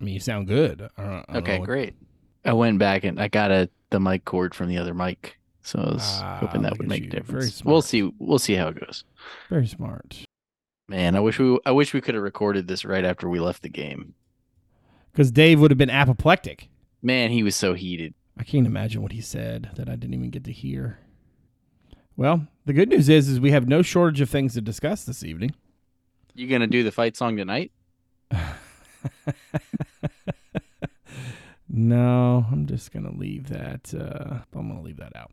I mean, you sound good. I don't- I don't Okay, what- great. I went back and I got a the mic cord from the other mic, so I was Ah, hoping that would make you. a difference. We'll see. We'll see how it goes. Very smart. Man, I wish we I wish we could have recorded this right after we left the game. Because Dave would have been apoplectic. Man, he was so heated. I can't imagine what he said that I didn't even get to hear. Well, the good news is, is we have no shortage of things to discuss this evening. You gonna do the fight song tonight? no, I'm just gonna leave that. Uh, I'm gonna leave that out.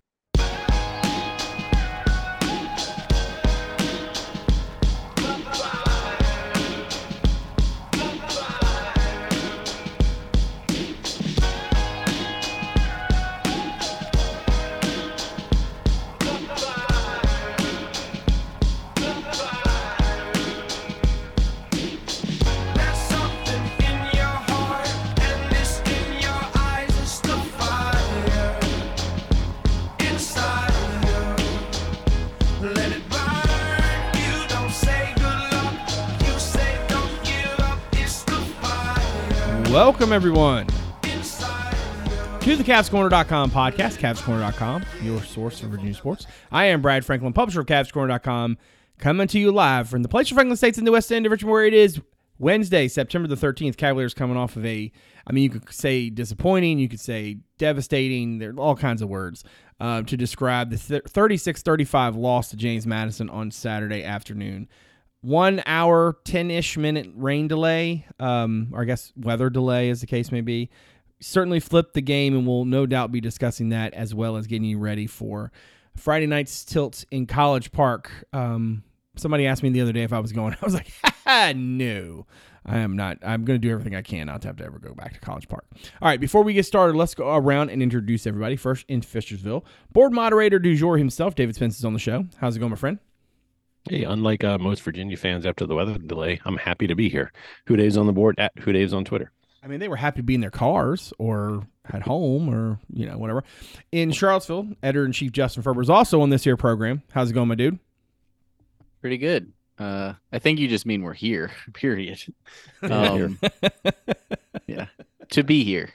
Welcome everyone to the CavsCorner.com podcast, CavsCorner.com, your source for Virginia sports. I am Brad Franklin, publisher of CavsCorner.com, coming to you live from the place of Franklin States in the West End of Richmond, where it is Wednesday, September the 13th. Cavaliers coming off of a, I mean, you could say disappointing, you could say devastating, there are all kinds of words uh, to describe the 36 35 loss to James Madison on Saturday afternoon. One hour, 10 ish minute rain delay, um, or I guess weather delay, as the case may be certainly flipped the game, and we'll no doubt be discussing that as well as getting you ready for Friday night's tilt in College Park. Um, somebody asked me the other day if I was going. I was like, no, I am not. I'm going to do everything I can not to have to ever go back to College Park. All right, before we get started, let's go around and introduce everybody. First in Fishersville, board moderator du jour himself, David Spence, is on the show. How's it going, my friend? Hey, unlike uh, most Virginia fans after the weather delay, I'm happy to be here. HooDaves on the board at HooDaves on Twitter. I mean, they were happy to be in their cars or at home or, you know, whatever. In Charlottesville, editor in chief Justin Ferber is also on this here program. How's it going, my dude? Pretty good. Uh, I think you just mean we're here. Period. Yeah. Um, yeah, to be here.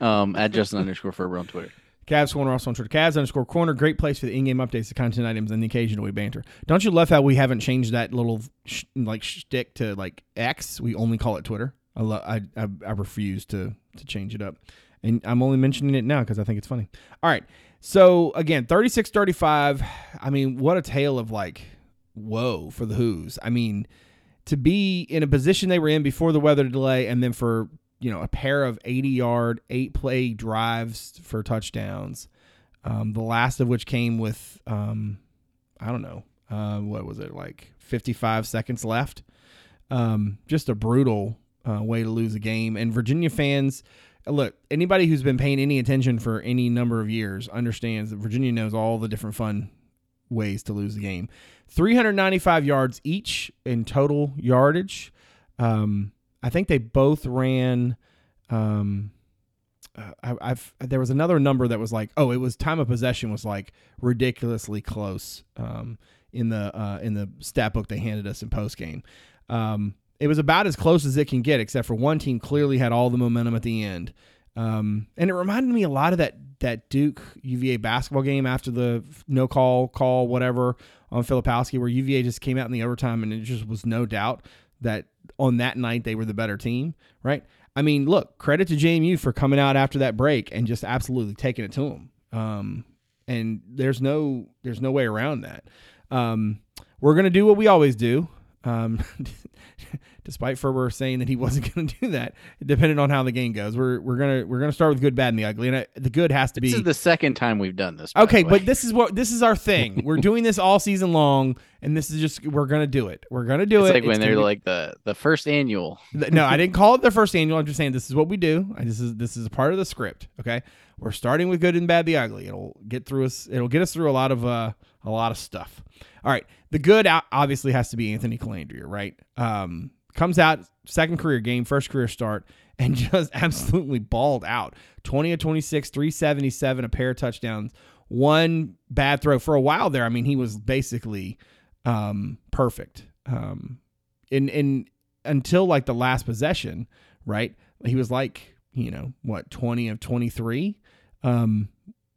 Um, at Justin underscore Ferber on Twitter. Cavs Corner also on Twitter. Cavs underscore corner. Great place for the in-game updates, the content items, and the occasional banter. Don't you love how we haven't changed that little sh- like shtick to like X? We only call it Twitter. I, lo- I, I I refuse to to change it up, and I'm only mentioning it now because I think it's funny. All right. So again, 36-35. I mean, what a tale of like woe for the Hoos. I mean, to be in a position they were in before the weather delay, and then for you know a pair of 80 yard, eight play drives for touchdowns. Um, the last of which came with um, I don't know uh, what was it like 55 seconds left. Um, just a brutal uh, way to lose a game. And Virginia fans, look, anybody who's been paying any attention for any number of years understands that Virginia knows all the different fun ways to lose the game. 395 yards each in total yardage. Um, I think they both ran. Um, uh, I, I've there was another number that was like, oh, it was time of possession was like ridiculously close. Um, in the uh, in the stat book they handed us in post game. Um, it was about as close as it can get, except for one team clearly had all the momentum at the end. Um, and it reminded me a lot of that that Duke UVA basketball game after the no call call whatever on Filipowski, where UVA just came out in the overtime and it just was no doubt that on that night they were the better team, right? I mean, look, credit to JMU for coming out after that break and just absolutely taking it to them. Um, and there's no there's no way around that. Um, we're gonna do what we always do. Um, despite Ferber saying that he wasn't going to do that, depending on how the game goes, we're we're gonna we're gonna start with good, bad, and the ugly. And I, the good has to be. This is the second time we've done this. okay. But this is what this is our thing. we're doing this all season long, and this is just we're gonna do it. We're gonna do it's it. like when they're be- like the the first annual. No, I didn't call it the first annual. I'm just saying this is what we do. I, this is this is a part of the script. Okay, we're starting with good and bad, the ugly. It'll get through us. It'll get us through a lot of uh a lot of stuff. All right, the good obviously has to be Anthony Colandrea, right? Um, comes out second career game, first career start, and just absolutely balled out. Twenty of twenty six, three seventy seven, a pair of touchdowns, one bad throw for a while there. I mean, he was basically um perfect. Um, in in until like the last possession, right? He was like, you know, what, 20 of 23? Um,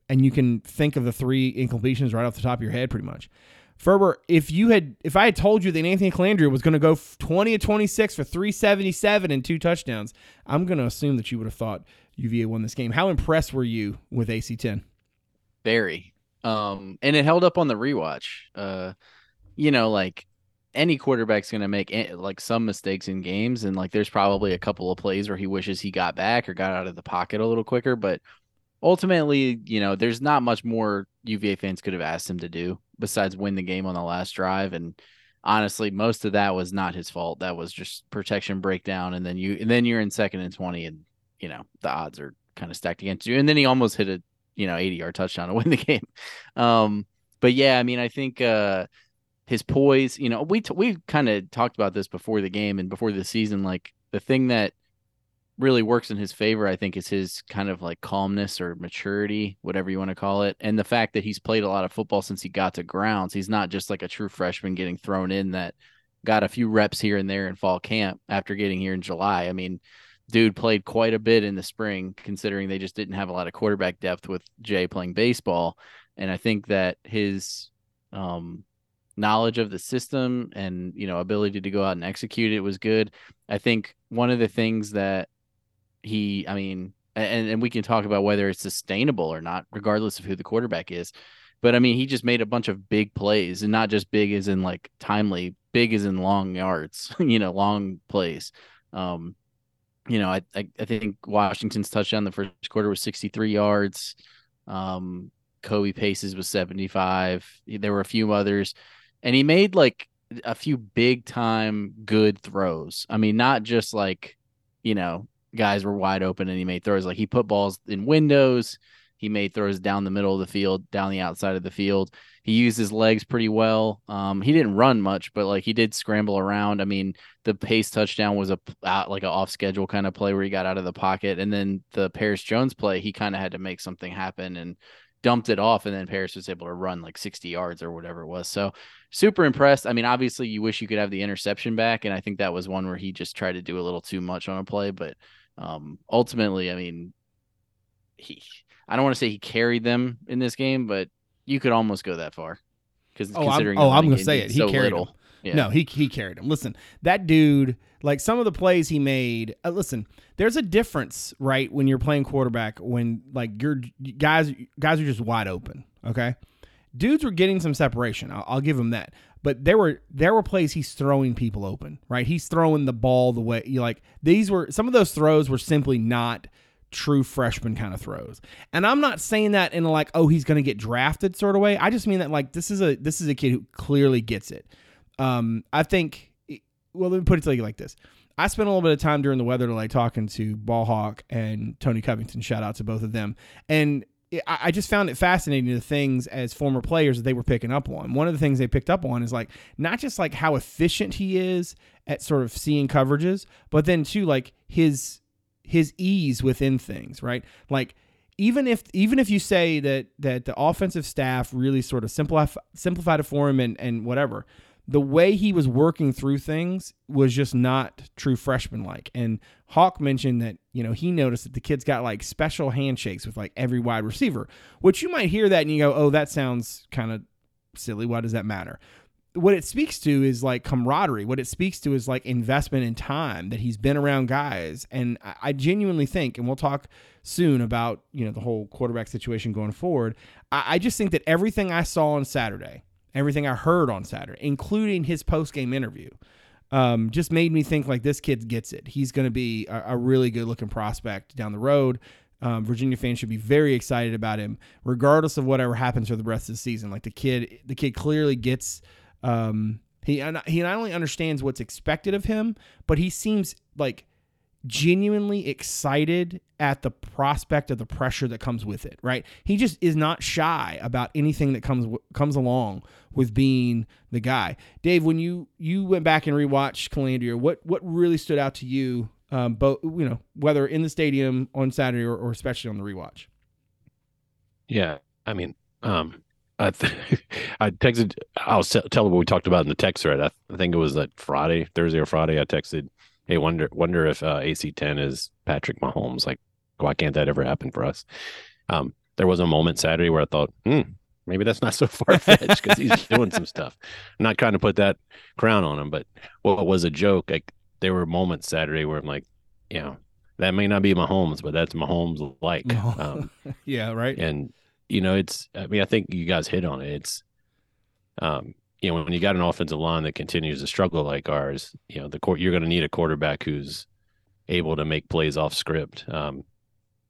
and you can think of the three incompletions right off the top of your head pretty much. Ferber, if you had if I had told you that Anthony Colandrea was going to go 20 of 26 for 377 and two touchdowns, I'm going to assume that you would have thought UVA won this game. How impressed were you with AC10? Very. Um, and it held up on the rewatch. Uh, you know, like any quarterback's going to make like some mistakes in games, and like there's probably a couple of plays where he wishes he got back or got out of the pocket a little quicker. But ultimately, you know, there's not much more UVA fans could have asked him to do besides win the game on the last drive. And honestly, most of that was not his fault. That was just protection breakdown, and then you and then you're in second and twenty, and you know the odds are kind of stacked against you. And then he almost hit a you know 80 yard touchdown to win the game. Um, but yeah, I mean, I think uh, his poise. You know, we t- we kind of talked about this before the game and before the season. Like the thing that really works in his favor, I think, is his kind of like calmness or maturity, whatever you want to call it, and the fact that he's played a lot of football since he got to grounds. He's not just like a true freshman getting thrown in that got a few reps here and there in fall camp after getting here in July. I mean, dude played quite a bit in the spring, considering they just didn't have a lot of quarterback depth with Jay playing baseball. And I think that his um, knowledge of the system and you know ability to go out and execute it was good. I think one of the things that he, I mean, and and we can talk about whether it's sustainable or not, regardless of who the quarterback is. But I mean, he just made a bunch of big plays, and not just big as in like timely, big as in long yards, you know, long plays. Um, you know, I, I I think Washington's touchdown the first quarter was 63 yards. Um, Kobe Paces was 75. There were a few others, and he made like a few big time good throws. I mean, not just like, you know, guys were wide open and he made throws. Like he put balls in windows. He made throws down the middle of the field, down the outside of the field. He used his legs pretty well. Um, he didn't run much, but like he did scramble around. I mean, the pace touchdown was a out like an off schedule kind of play where he got out of the pocket, and then the Paris Jones play, he kind of had to make something happen and dumped it off, and then Paris was able to run like 60 yards or whatever it was. So super impressed. I mean, obviously, you wish you could have the interception back, and I think that was one where he just tried to do a little too much on a play, but um, ultimately, I mean, he. I don't want to say he carried them in this game, but you could almost go that far because Oh, I'm, considering oh, I'm going to say it. He so carried little. him. Yeah. No, he he carried him. Listen, that dude, like some of the plays he made. Uh, listen, there's a difference, right? When you're playing quarterback, when like your guys guys are just wide open. Okay, dudes were getting some separation. I'll, I'll give him that. But there were there were plays he's throwing people open, right? He's throwing the ball the way you like. These were some of those throws were simply not true freshman kind of throws. And I'm not saying that in like, oh, he's going to get drafted sort of way. I just mean that like this is a this is a kid who clearly gets it. Um, I think. Well, let me put it to you like this. I spent a little bit of time during the weather delay talking to Ballhawk and Tony Covington. Shout out to both of them. And I just found it fascinating the things as former players that they were picking up on. One of the things they picked up on is like not just like how efficient he is at sort of seeing coverages, but then too like his his ease within things, right? Like even if even if you say that that the offensive staff really sort of simplified simplified it for him and and whatever, the way he was working through things was just not true freshman like. And Hawk mentioned that you know he noticed that the kids got like special handshakes with like every wide receiver, which you might hear that and you go, oh, that sounds kind of silly. Why does that matter? what it speaks to is like camaraderie. What it speaks to is like investment in time that he's been around guys. And I, genuinely think, and we'll talk soon about you know the whole quarterback situation going forward. I just think that everything I saw on Saturday, everything I heard on Saturday, including his post game interview, um, just made me think like this kid gets it. He's going to be a, a really good looking prospect down the road. Um, Virginia fans should be very excited about him, regardless of whatever happens for the rest of the season. Like the kid, the kid clearly gets. Um, he he not only understands what's expected of him, but he seems like genuinely excited at the prospect of the pressure that comes with it. Right? He just is not shy about anything that comes comes along with being the guy. Dave, when you you went back and rewatched Colandrea, what what really stood out to you? Um, both you know whether in the stadium on Saturday or, or especially on the rewatch. Yeah, I mean, um, I th- I texted. I'll tell what we talked about in the text thread. I, th- I think it was that Friday, Thursday or Friday. I texted hey, wonder wonder if uh, AC10 is Patrick Mahomes. Like, why can't that ever happen for us? Um, there was a moment Saturday where I thought, hmm, maybe that's not so far fetched because he's doing some stuff. I'm not trying to put that crown on him, but what was a joke? Like, there were moments Saturday where I'm like, you know, that may not be Mahomes, but that's Mahomes like. Um, yeah, right. and you know, it's I mean, I think you guys hit on it. It's um, you know, when you got an offensive line that continues to struggle like ours, you know, the court you're gonna need a quarterback who's able to make plays off script. Um,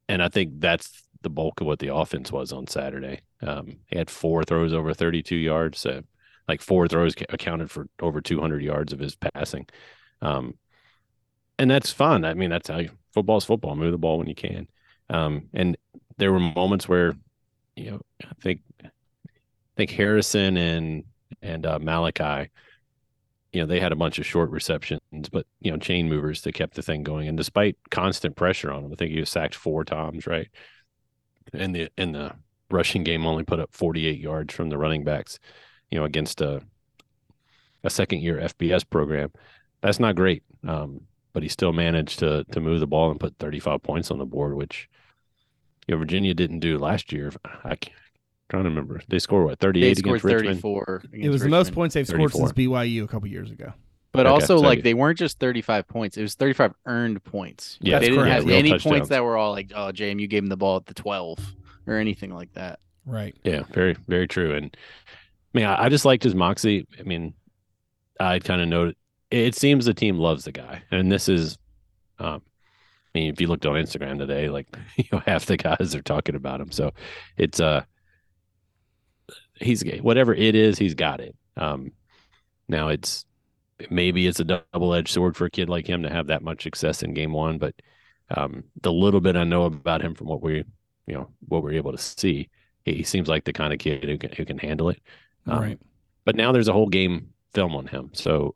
and I think that's the bulk of what the offense was on Saturday. Um, he had four throws over 32 yards, so like four throws accounted for over 200 yards of his passing. Um, and that's fun. I mean, that's how you, football's football. Move the ball when you can. Um, and there were moments where, you know, I think, I think Harrison and and uh, Malachi, you know, they had a bunch of short receptions, but you know, chain movers that kept the thing going. And despite constant pressure on him, I think he was sacked four times, right? And the in the rushing game only put up 48 yards from the running backs, you know, against a a second year FBS program. That's not great. Um, but he still managed to to move the ball and put 35 points on the board, which you know Virginia didn't do last year. I trying to remember. They scored what 38 They scored against Richmond. 34. It against was the most points they've scored 34. since BYU a couple years ago. But Okay, also, so like you- they weren't just 35 points; it was 35 earned points. Yeah, they didn't correct. have Yeah, any touchdowns. points that were all like, "Oh, JMU gave him the ball at the 12" or anything like that. Right. Yeah, very, very true. And I mean, I, I just liked his moxie. I mean, I kind of noted it seems the team loves the guy, and this is, um, I mean, if you looked on Instagram today, like you know, half the guys are talking about him. So it's uh, he's whatever it is, he's got it. Um, now it's maybe it's a double edged sword for a kid like him to have that much success in game one, but um, the little bit I know about him from what we, you know, what we're able to see, he seems like the kind of kid who can, who can handle it. Um, right. But now there's a whole game film on him, so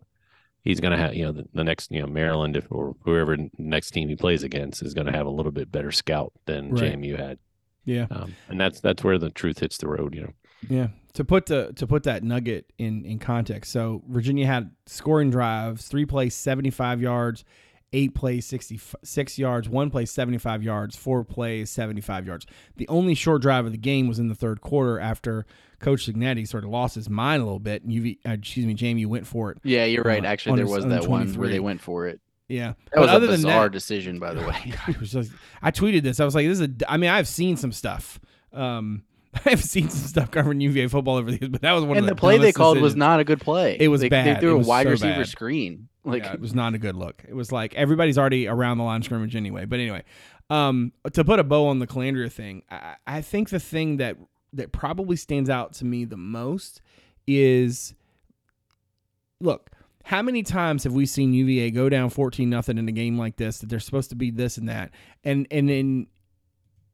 he's going to have, you know, the, the next, you know, Maryland if, or whoever next team he plays against is going to have a little bit better scout than Right. JMU had, Yeah. um, and that's that's where the truth hits the road. You know, Yeah. To put the to put that nugget in in context, so Virginia had scoring drives, three plays, seventy five yards, eight plays, sixty six yards, one play, seventy five yards, four plays, seventy five yards. The only short drive of the game was in the third quarter after Coach Cignetti sort of lost his mind a little bit, and UV, uh, excuse me, JMU went for it. Yeah, you're right. Uh, Actually, on there his- was on that one where they went for it. Yeah, That was but other a than bizarre that, decision, by the way. God, it was just, I tweeted this. I was like, "This is a." I mean, I've seen some stuff. Um, I've seen some stuff covering UVA football over the years, but that was one and of the And the, play they called was not a good play. It was they, bad. They threw a wide so receiver bad. screen. Like yeah, it was not a good look. It was like everybody's already around the line of scrimmage anyway. But anyway, um, to put a bow on the Colandrea thing, I, I think the thing that that probably stands out to me the most is look. How many times have we seen UVA go down fourteen nothing in a game like this that they're supposed to be this and that, and and and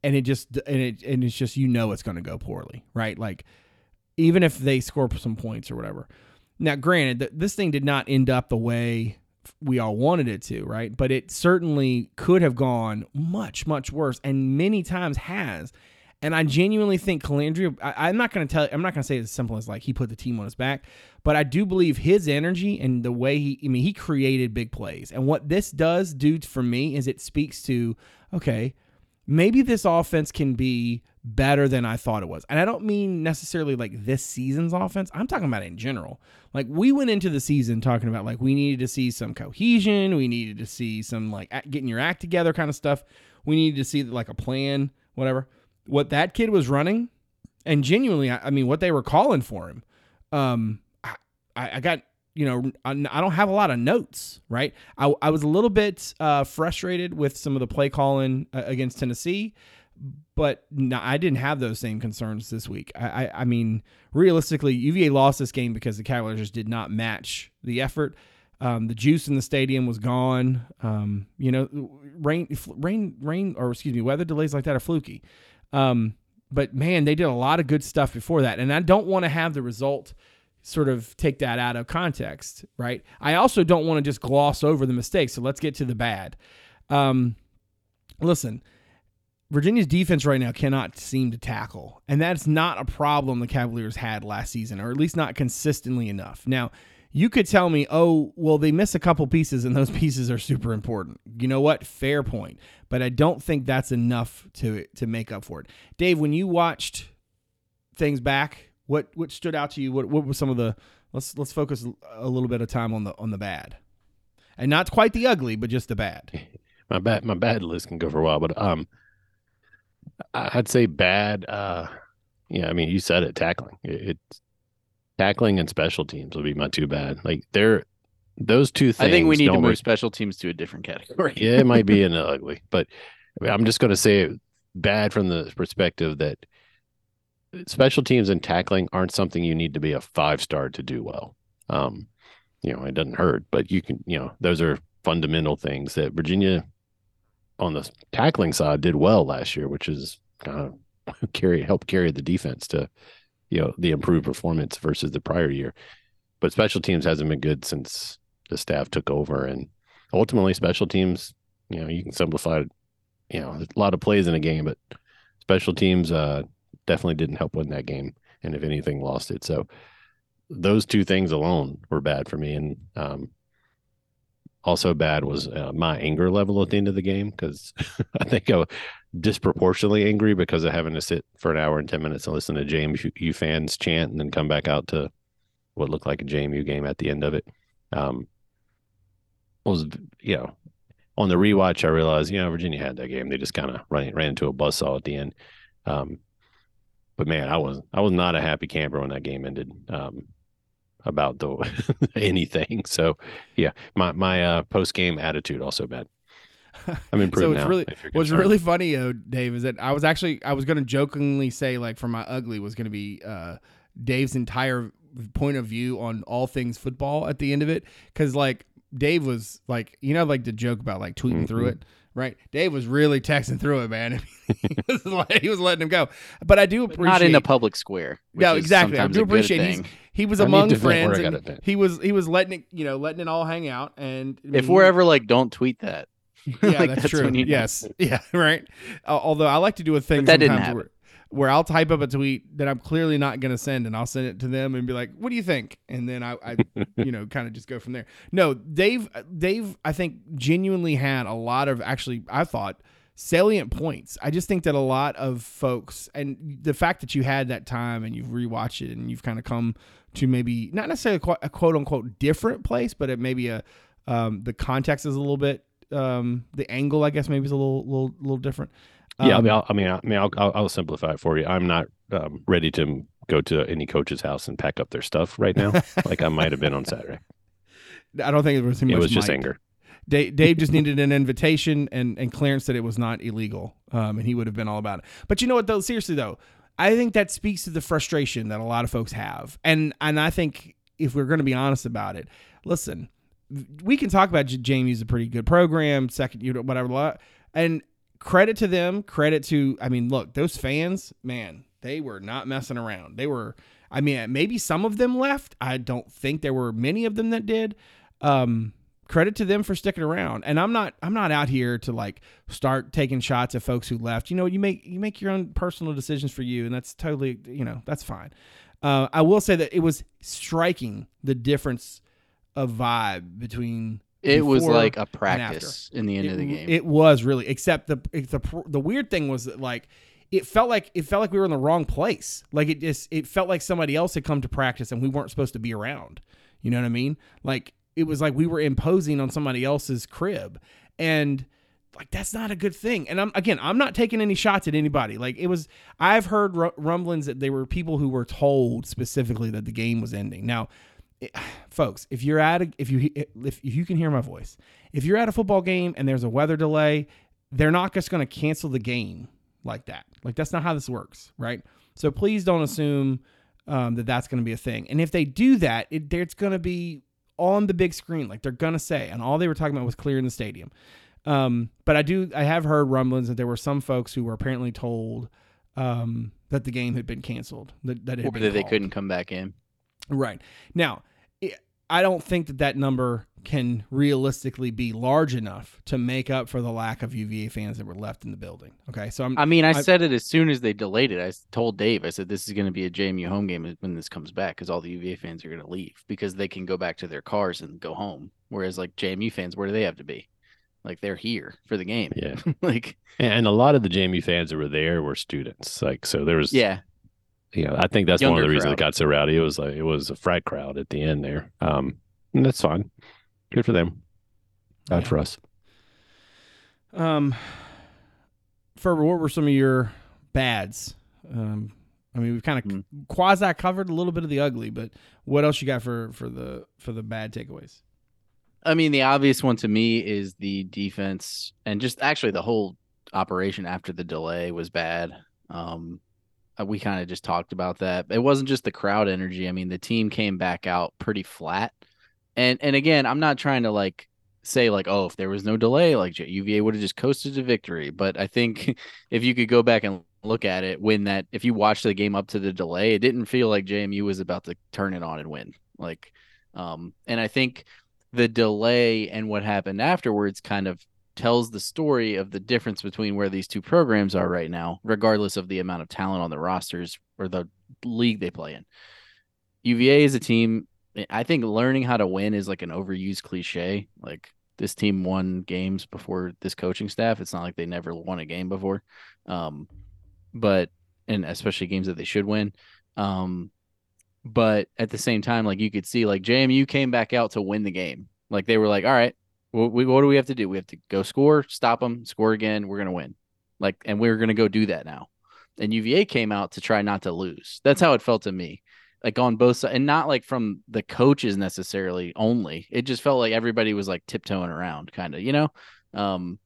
and it just and it and it's just you know it's going to go poorly, right? Like even if they score some points or whatever. Now, granted, th- this thing did not end up the way we all wanted it to, right? But it certainly could have gone much, much worse, and many times has. And I genuinely think Colandrea. I, I'm not going to tell. I'm not going to say it's as simple as like he put the team on his back, but I do believe his energy and the way he. I mean, he created big plays, and what this does do for me is it speaks to okay, maybe this offense can be better than I thought it was. And I don't mean necessarily like this season's offense. I'm talking about in general. Like we went into the season talking about like we needed to see some cohesion, we needed to see some like getting your act together kind of stuff. We needed to see like a plan, whatever. What that kid was running, and genuinely, I, I mean, what they were calling for him. Um, I, I I got you know I, don't have a lot of notes, right? I, I was a little bit uh, frustrated with some of the play calling uh, against Tennessee but no, I didn't have those same concerns this week. I, I, I mean, realistically, UVA lost this game because the Cavaliers just did not match the effort. Um, the juice in the stadium was gone. Um, you know, rain, rain, rain, or excuse me, weather delays like that are fluky. Um, but man, they did a lot of good stuff before that, and I don't want to have the result sort of take that out of context, right? I also don't want to just gloss over the mistakes. So let's get to the bad. Um, listen, Virginia's defense right now cannot seem to tackle, and that's not a problem the Cavaliers had last season, or at least not consistently enough. Now, You could tell me, oh, well, they miss a couple pieces, and those pieces are super important. You know what? Fair point, but I don't think that's enough to to make up for it. Dave, when you watched things back, what what stood out to you? What what were some of the let's let's focus a little bit of time on the on the bad, and not quite the ugly, but just the bad. my bad my bad list can go for a while, but um, I- I'd say bad. Uh, yeah, I mean, you said it. Tackling it, it's tackling and special teams would be my two bad. Like they're those two things. I think we need to move re- special teams to a different category. yeah, it might be an ugly, but I mean, I'm just going to say it bad from the perspective that special teams and tackling aren't something you need to be a five star to do well. Um, you know, it doesn't hurt, but you can, you know, those are fundamental things that Virginia on the tackling side did well last year, which is kind of carry help carry the defense to, you know, the improved performance versus the prior year. But special teams hasn't been good since the staff took over, and ultimately special teams, you know, you can simplify. You know, a lot of plays in a game, but special teams uh, definitely didn't help win that game, and if anything, lost it. So those two things alone were bad for me, and um, also bad was uh, my anger level at the end of the game because I think I was disproportionately angry because of having to sit for an hour and ten minutes and listen to James U fans chant, and then come back out to what looked like a JMU game at the end of it. Um, was you know on the rewatch, I realized, you know, Virginia had that game. They just kind of ran ran into a buzzsaw at the end. Um, but man, I was I was not a happy camper when that game ended. Um, about the anything. So yeah, my my uh, post game attitude also bad. I'm improved so it's now. really what's really funny, uh, Dave, is that I was actually I was going to jokingly say like for my ugly was going to be uh, Dave's entire point of view on all things football at the end of it because like Dave was like you know like the joke about like tweeting through Mhm. it. Right, Dave was really texting through it, man. he, was like, he was letting him go, but I do appreciate Not in the public square. which No, exactly. I do appreciate he's- he was I among to vent where friends and he was he was letting it you know letting it all hang out and I If we're ever like, don't tweet that. yeah, Like, that's, true. when you know. Yes, yeah, right. Uh, although I like to do a thing But that didn't happen. where, where I'll type up a tweet that I'm clearly not going to send, and I'll send it to them and be like, "What do you think?" And then I, I you know, kind of just go from there. No, Dave, Dave, I think genuinely had a lot of actually, I thought salient points. I just think that a lot of folks, and the fact that you had that time and you've rewatched it and you've kind of come to maybe not necessarily a quote, a quote unquote different place, but it maybe a um, the context is a little bit um, the angle, I guess, maybe is a little little little different. Yeah, I Um, mean, I'll, I mean, I mean, I'll, I'll, I'll simplify it for you. I'm not um, ready to go to any coach's house and pack up their stuff right now, like I might have been on Saturday. I don't think it was too much. It was just might. anger. Dave, Dave just needed an invitation, and and Clarence said it was not illegal, um, and he would have been all about it. But you know what, though, seriously though, I think that speaks to the frustration that a lot of folks have, and and I think if we're going to be honest about it, listen, we can talk about JMU's a pretty good program, second, you know, whatever, blah, and credit to them, credit to, I mean, look, those fans, man, they were not messing around. They were, I mean, maybe some of them left. I don't think there were many of them that did. Um, credit to them for sticking around. And I'm not, I'm not out here to like start taking shots at folks who left. You know, you make, you make your own personal decisions for you, and that's totally, you know, that's fine. Uh, I will say that it was striking the difference of vibe between It was like a practice in the end it, of the game. It was really, except the the the weird thing was that like it felt like it felt like we were in the wrong place. Like it just it felt like somebody else had come to practice and we weren't supposed to be around. You know what I mean? Like it was like we were imposing on somebody else's crib, and like that's not a good thing. And I'm again, I'm not taking any shots at anybody. Like it was, I've heard ru- rumblings that there were people who were told specifically that the game was ending. Now, folks, if you're at a, if you if you can hear my voice, if you're at a football game and there's a weather delay, they're not just going to cancel the game like that. Like that's not how this works, right? So please don't assume um, that that's going to be a thing. And if they do that, it, it's going to be on the big screen, like they're going to say. And all they were talking about was clearing the stadium. Um, but I do, I have heard rumblings that there were some folks who were apparently told um, that the game had been canceled, that, that it or had been Or that they couldn't come back in. Right. Now, I- I don't think that that number can realistically be large enough to make up for the lack of UVA fans that were left in the building. Okay, so I'm I mean, I, I- said it as soon as they delayed it. I told Dave, I said this is going to be a JMU home game when this comes back because all the UVA fans are going to leave because they can go back to their cars and go home. Whereas like JMU fans, where do they have to be? Like they're here for the game. Yeah. like And a lot of the JMU fans that were there were students. Like so there was yeah, you know, I think that's one of Younger the reasons it got so rowdy. It was like it was a frat crowd at the end there. Um and that's fine. Good for them. Not Yeah. for us. Um, Ferber, what were some of your bads? Um, I mean, we've kind of Hmm. quasi covered a little bit of the ugly, but what else you got for for the for the bad takeaways? I mean, the obvious one to me is the defense and just actually the whole operation after the delay was bad. Um, we kind of just talked about that. It wasn't just the crowd energy. I mean, the team came back out pretty flat. And and again, I'm not trying to like say like, oh, if there was no delay, like UVA would have just coasted to victory. But I think if you could go back and look at it, when that if you watched the game up to the delay, it didn't feel like JMU was about to turn it on and win. Like, um, and I think the delay and what happened afterwards kind of tells the story of the difference between where these two programs are right now, regardless of the amount of talent on the rosters or the league they play in. UVA is a team. I think learning how to win is like an overused cliche. Like this team won games before this coaching staff. It's not like they never won a game before. Um, but and especially games that they should win. Um, but at the same time, like you could see, like JMU came back out to win the game. Like they were like, all right, what, we, what do we have to do? We have to go score, stop them, score again. We're gonna win. Like, and we're gonna go do that now. And UVA came out to try not to lose. That's how it felt to me. Like on both sides, and not like from the coaches necessarily only. It just felt like everybody was like tiptoeing around, kind of, you know. Um,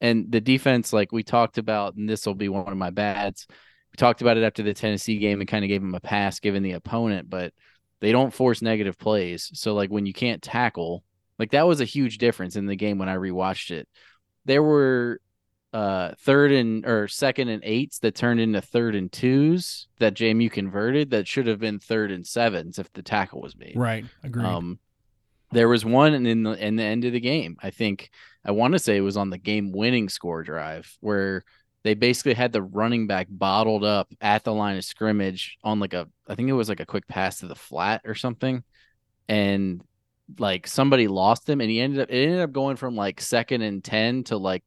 and the defense, like we talked about, and this will be one of my bads. We talked about it after the Tennessee game and kind of gave them a pass given the opponent, but they don't force negative plays. So like when you can't tackle, like that was a huge difference in the game when I rewatched it. There were uh third and or second and eights that turned into third and twos that JMU converted that should have been third and sevens if the tackle was made. Right, agreed. Um, there was one in the in the end of the game. I think I want to say it was on the game winning score drive where they basically had the running back bottled up at the line of scrimmage on like a I think it was like a quick pass to the flat or something, and like somebody lost him and he ended up it ended up going from like second and ten to like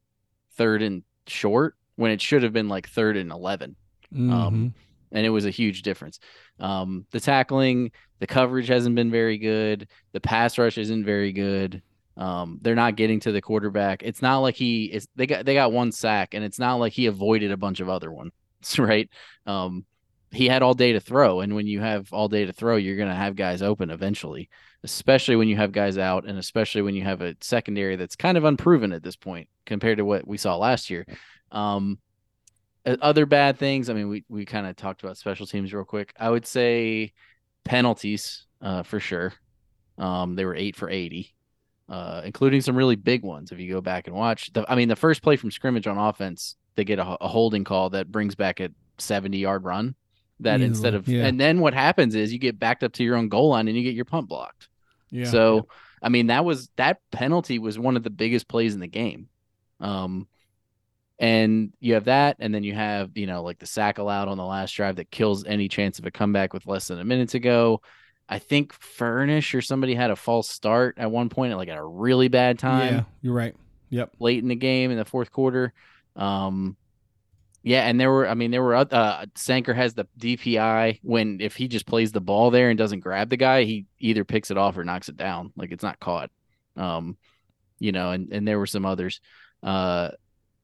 third and short when it should have been like third and eleven Mhm. um, and it was a huge difference. Um, the tackling, the coverage hasn't been very good. The pass rush isn't very good. Um, they're not getting to the quarterback. It's not like he is. They got they got one sack, and it's not like he avoided a bunch of other ones, right? Um, he had all day to throw, and when you have all day to throw, you're gonna have guys open eventually. Especially when you have guys out, and especially when you have a secondary that's kind of unproven at this point compared to what we saw last year. Um, uh, other bad things. I mean, we we kind of talked about special teams real quick. I would say penalties uh, for sure. Um, they were eight for eighty, uh, including some really big ones. If you go back and watch, the, I mean, the first play from scrimmage on offense, they get a, a holding call that brings back a seventy yard run. That Easily, instead of yeah. and then what happens is you get backed up to your own goal line and you get your punt blocked. Yeah. So, I mean, that was that penalty was one of the biggest plays in the game. Um, and you have that, and then you have you know like the sack allowed on the last drive that kills any chance of a comeback with less than a minute to go. I think Furnish or somebody had a false start at one point, at like at a really bad time yeah, you're right. Yep. late in the game in the fourth quarter. Um, yeah, and there were, I mean, there were, oth- uh, Sanker has the DPI when if he just plays the ball there and doesn't grab the guy, he either picks it off or knocks it down. Like it's not caught. Um, you know, and, and there were some others. Uh,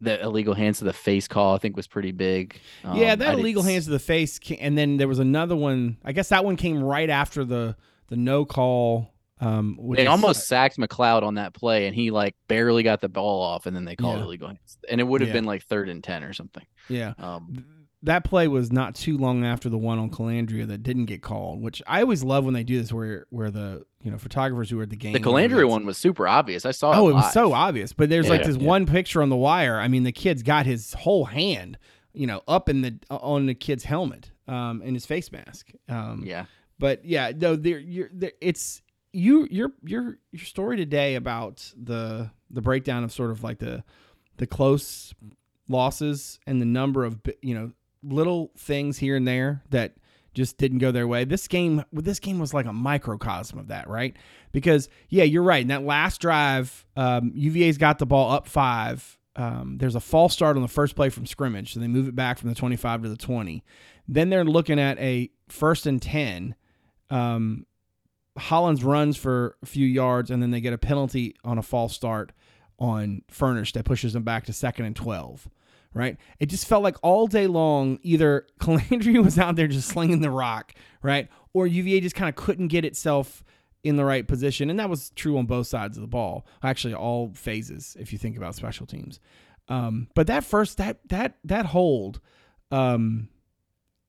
the illegal hands to the face call, I think was pretty big. Um, yeah, that illegal hands to the face, and then there was another one. I guess that one came right after the the no call. Um, They is- almost sacked McCloud on that play, and he like barely got the ball off, and then they called Yeah. illegal hands, and it would have Yeah. been like third and ten or something. yeah. Um, That play was not too long after the one on Colandrea that didn't get called, which I always love when they do this, where where the you know photographers who are at the game. the Colandrea one was super obvious. I saw. Oh, it it was so obvious. But there's like this yeah. one picture on the wire. I mean, the kid's got his whole hand, you know, up in the on the kid's helmet, um, in his face mask. Um, Yeah. But yeah, no, there you're there, it's you your your your story today about the the breakdown of sort of like the the close losses and the number of you know little things here and there that just didn't go their way. This game, this game was like a microcosm of that, right? Because yeah, you're right. In that last drive, um, UVA's got the ball up five. Um, there's a false start on the first play from scrimmage, so they move it back from the 25 to the 20. Then they're looking at a first and 10. Um, Hollins runs for a few yards, and then they get a penalty on a false start on Furnish that pushes them back to second and 12 right? It just felt like all day long, either Colandrea was out there just slinging the rock, right? Or UVA just kind of couldn't get itself in the right position. And that was true on both sides of the ball. Actually, all phases, if you think about special teams. Um, but that first that that that hold, um,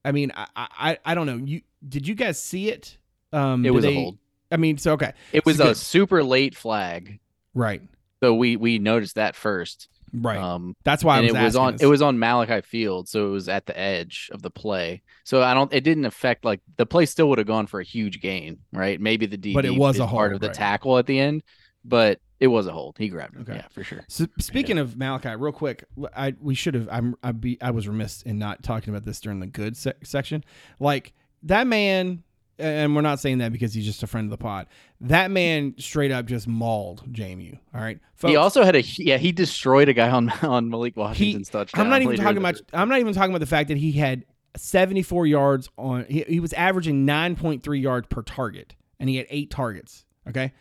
I mean, I, I I don't know. You did you guys see it? Um, It was a they- hold. I mean, so okay, It was So a good. super late flag, right, so we we noticed that first. right. Um, That's why I was it was on this. it was on Malachi Fields, so it was at the edge of the play. So I don't it didn't affect like the play still would have gone for a huge gain, right? Maybe the DB But it was a part hold, of the right. tackle at the end, but it was a hold. He grabbed him. Okay. Yeah, for sure. So speaking of Malachi, real quick, I we should have. I'm I be I was remiss in not talking about this during the good se- section. Like that man, and we're not saying that because he's just a friend of the pod. That man straight up just mauled JMU. All right, folks. he also had a yeah he destroyed a guy on on Malik Washington's touchdown. I'm not even talking about. I'm not even talking about the fact that he had 74 yards on. He, he was averaging 9.3 yards per target, and he had eight targets. Okay,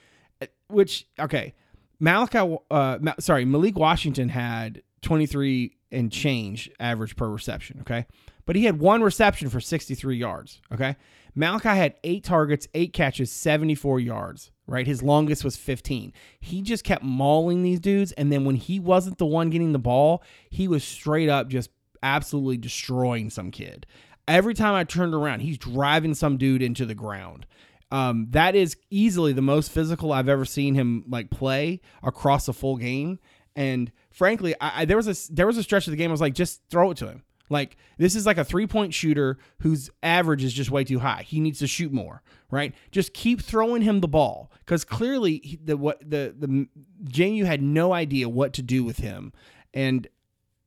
Uh, which okay, Malachi. Uh, Ma- sorry, Malik Washington had 23 and change average per reception. Okay, but he had one reception for 63 yards. Okay, Malachi had eight targets, eight catches, 74 yards. Right, his longest was 15. He just kept mauling these dudes, and then when he wasn't the one getting the ball, he was straight up just absolutely destroying some kid. Every time I turned around, he's driving some dude into the ground. Um, that is easily the most physical I've ever seen him like play across a full game. And frankly, I, I there was a there was a stretch of the game I was like, just throw it to him. Like this is like a three point shooter whose average is just way too high. He needs to shoot more, right? Just keep throwing him the ball because clearly he, the what the the JMU had no idea what to do with him, and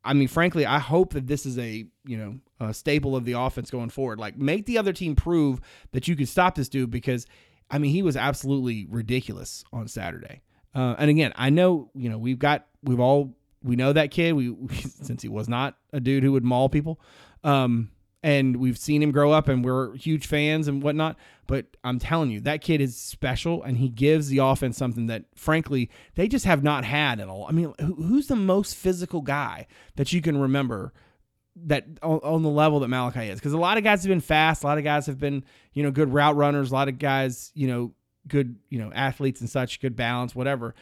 I mean, frankly, I hope that this is a you know a staple of the offense going forward. Like, make the other team prove that you can stop this dude because, I mean, he was absolutely ridiculous on Saturday. Uh, and again, I know you know we've got we've all we know that kid. We since he was not a dude who would maul people, um, and we've seen him grow up, and we're huge fans and whatnot. But I'm telling you, that kid is special, and he gives the offense something that, frankly, they just have not had in I mean, who, who's the most physical guy that you can remember that on, on the level that Malachi is? Because a lot of guys have been fast, a lot of guys have been, you know, good route runners, a lot of guys, you know, good, you know, athletes and such, good balance, whatever.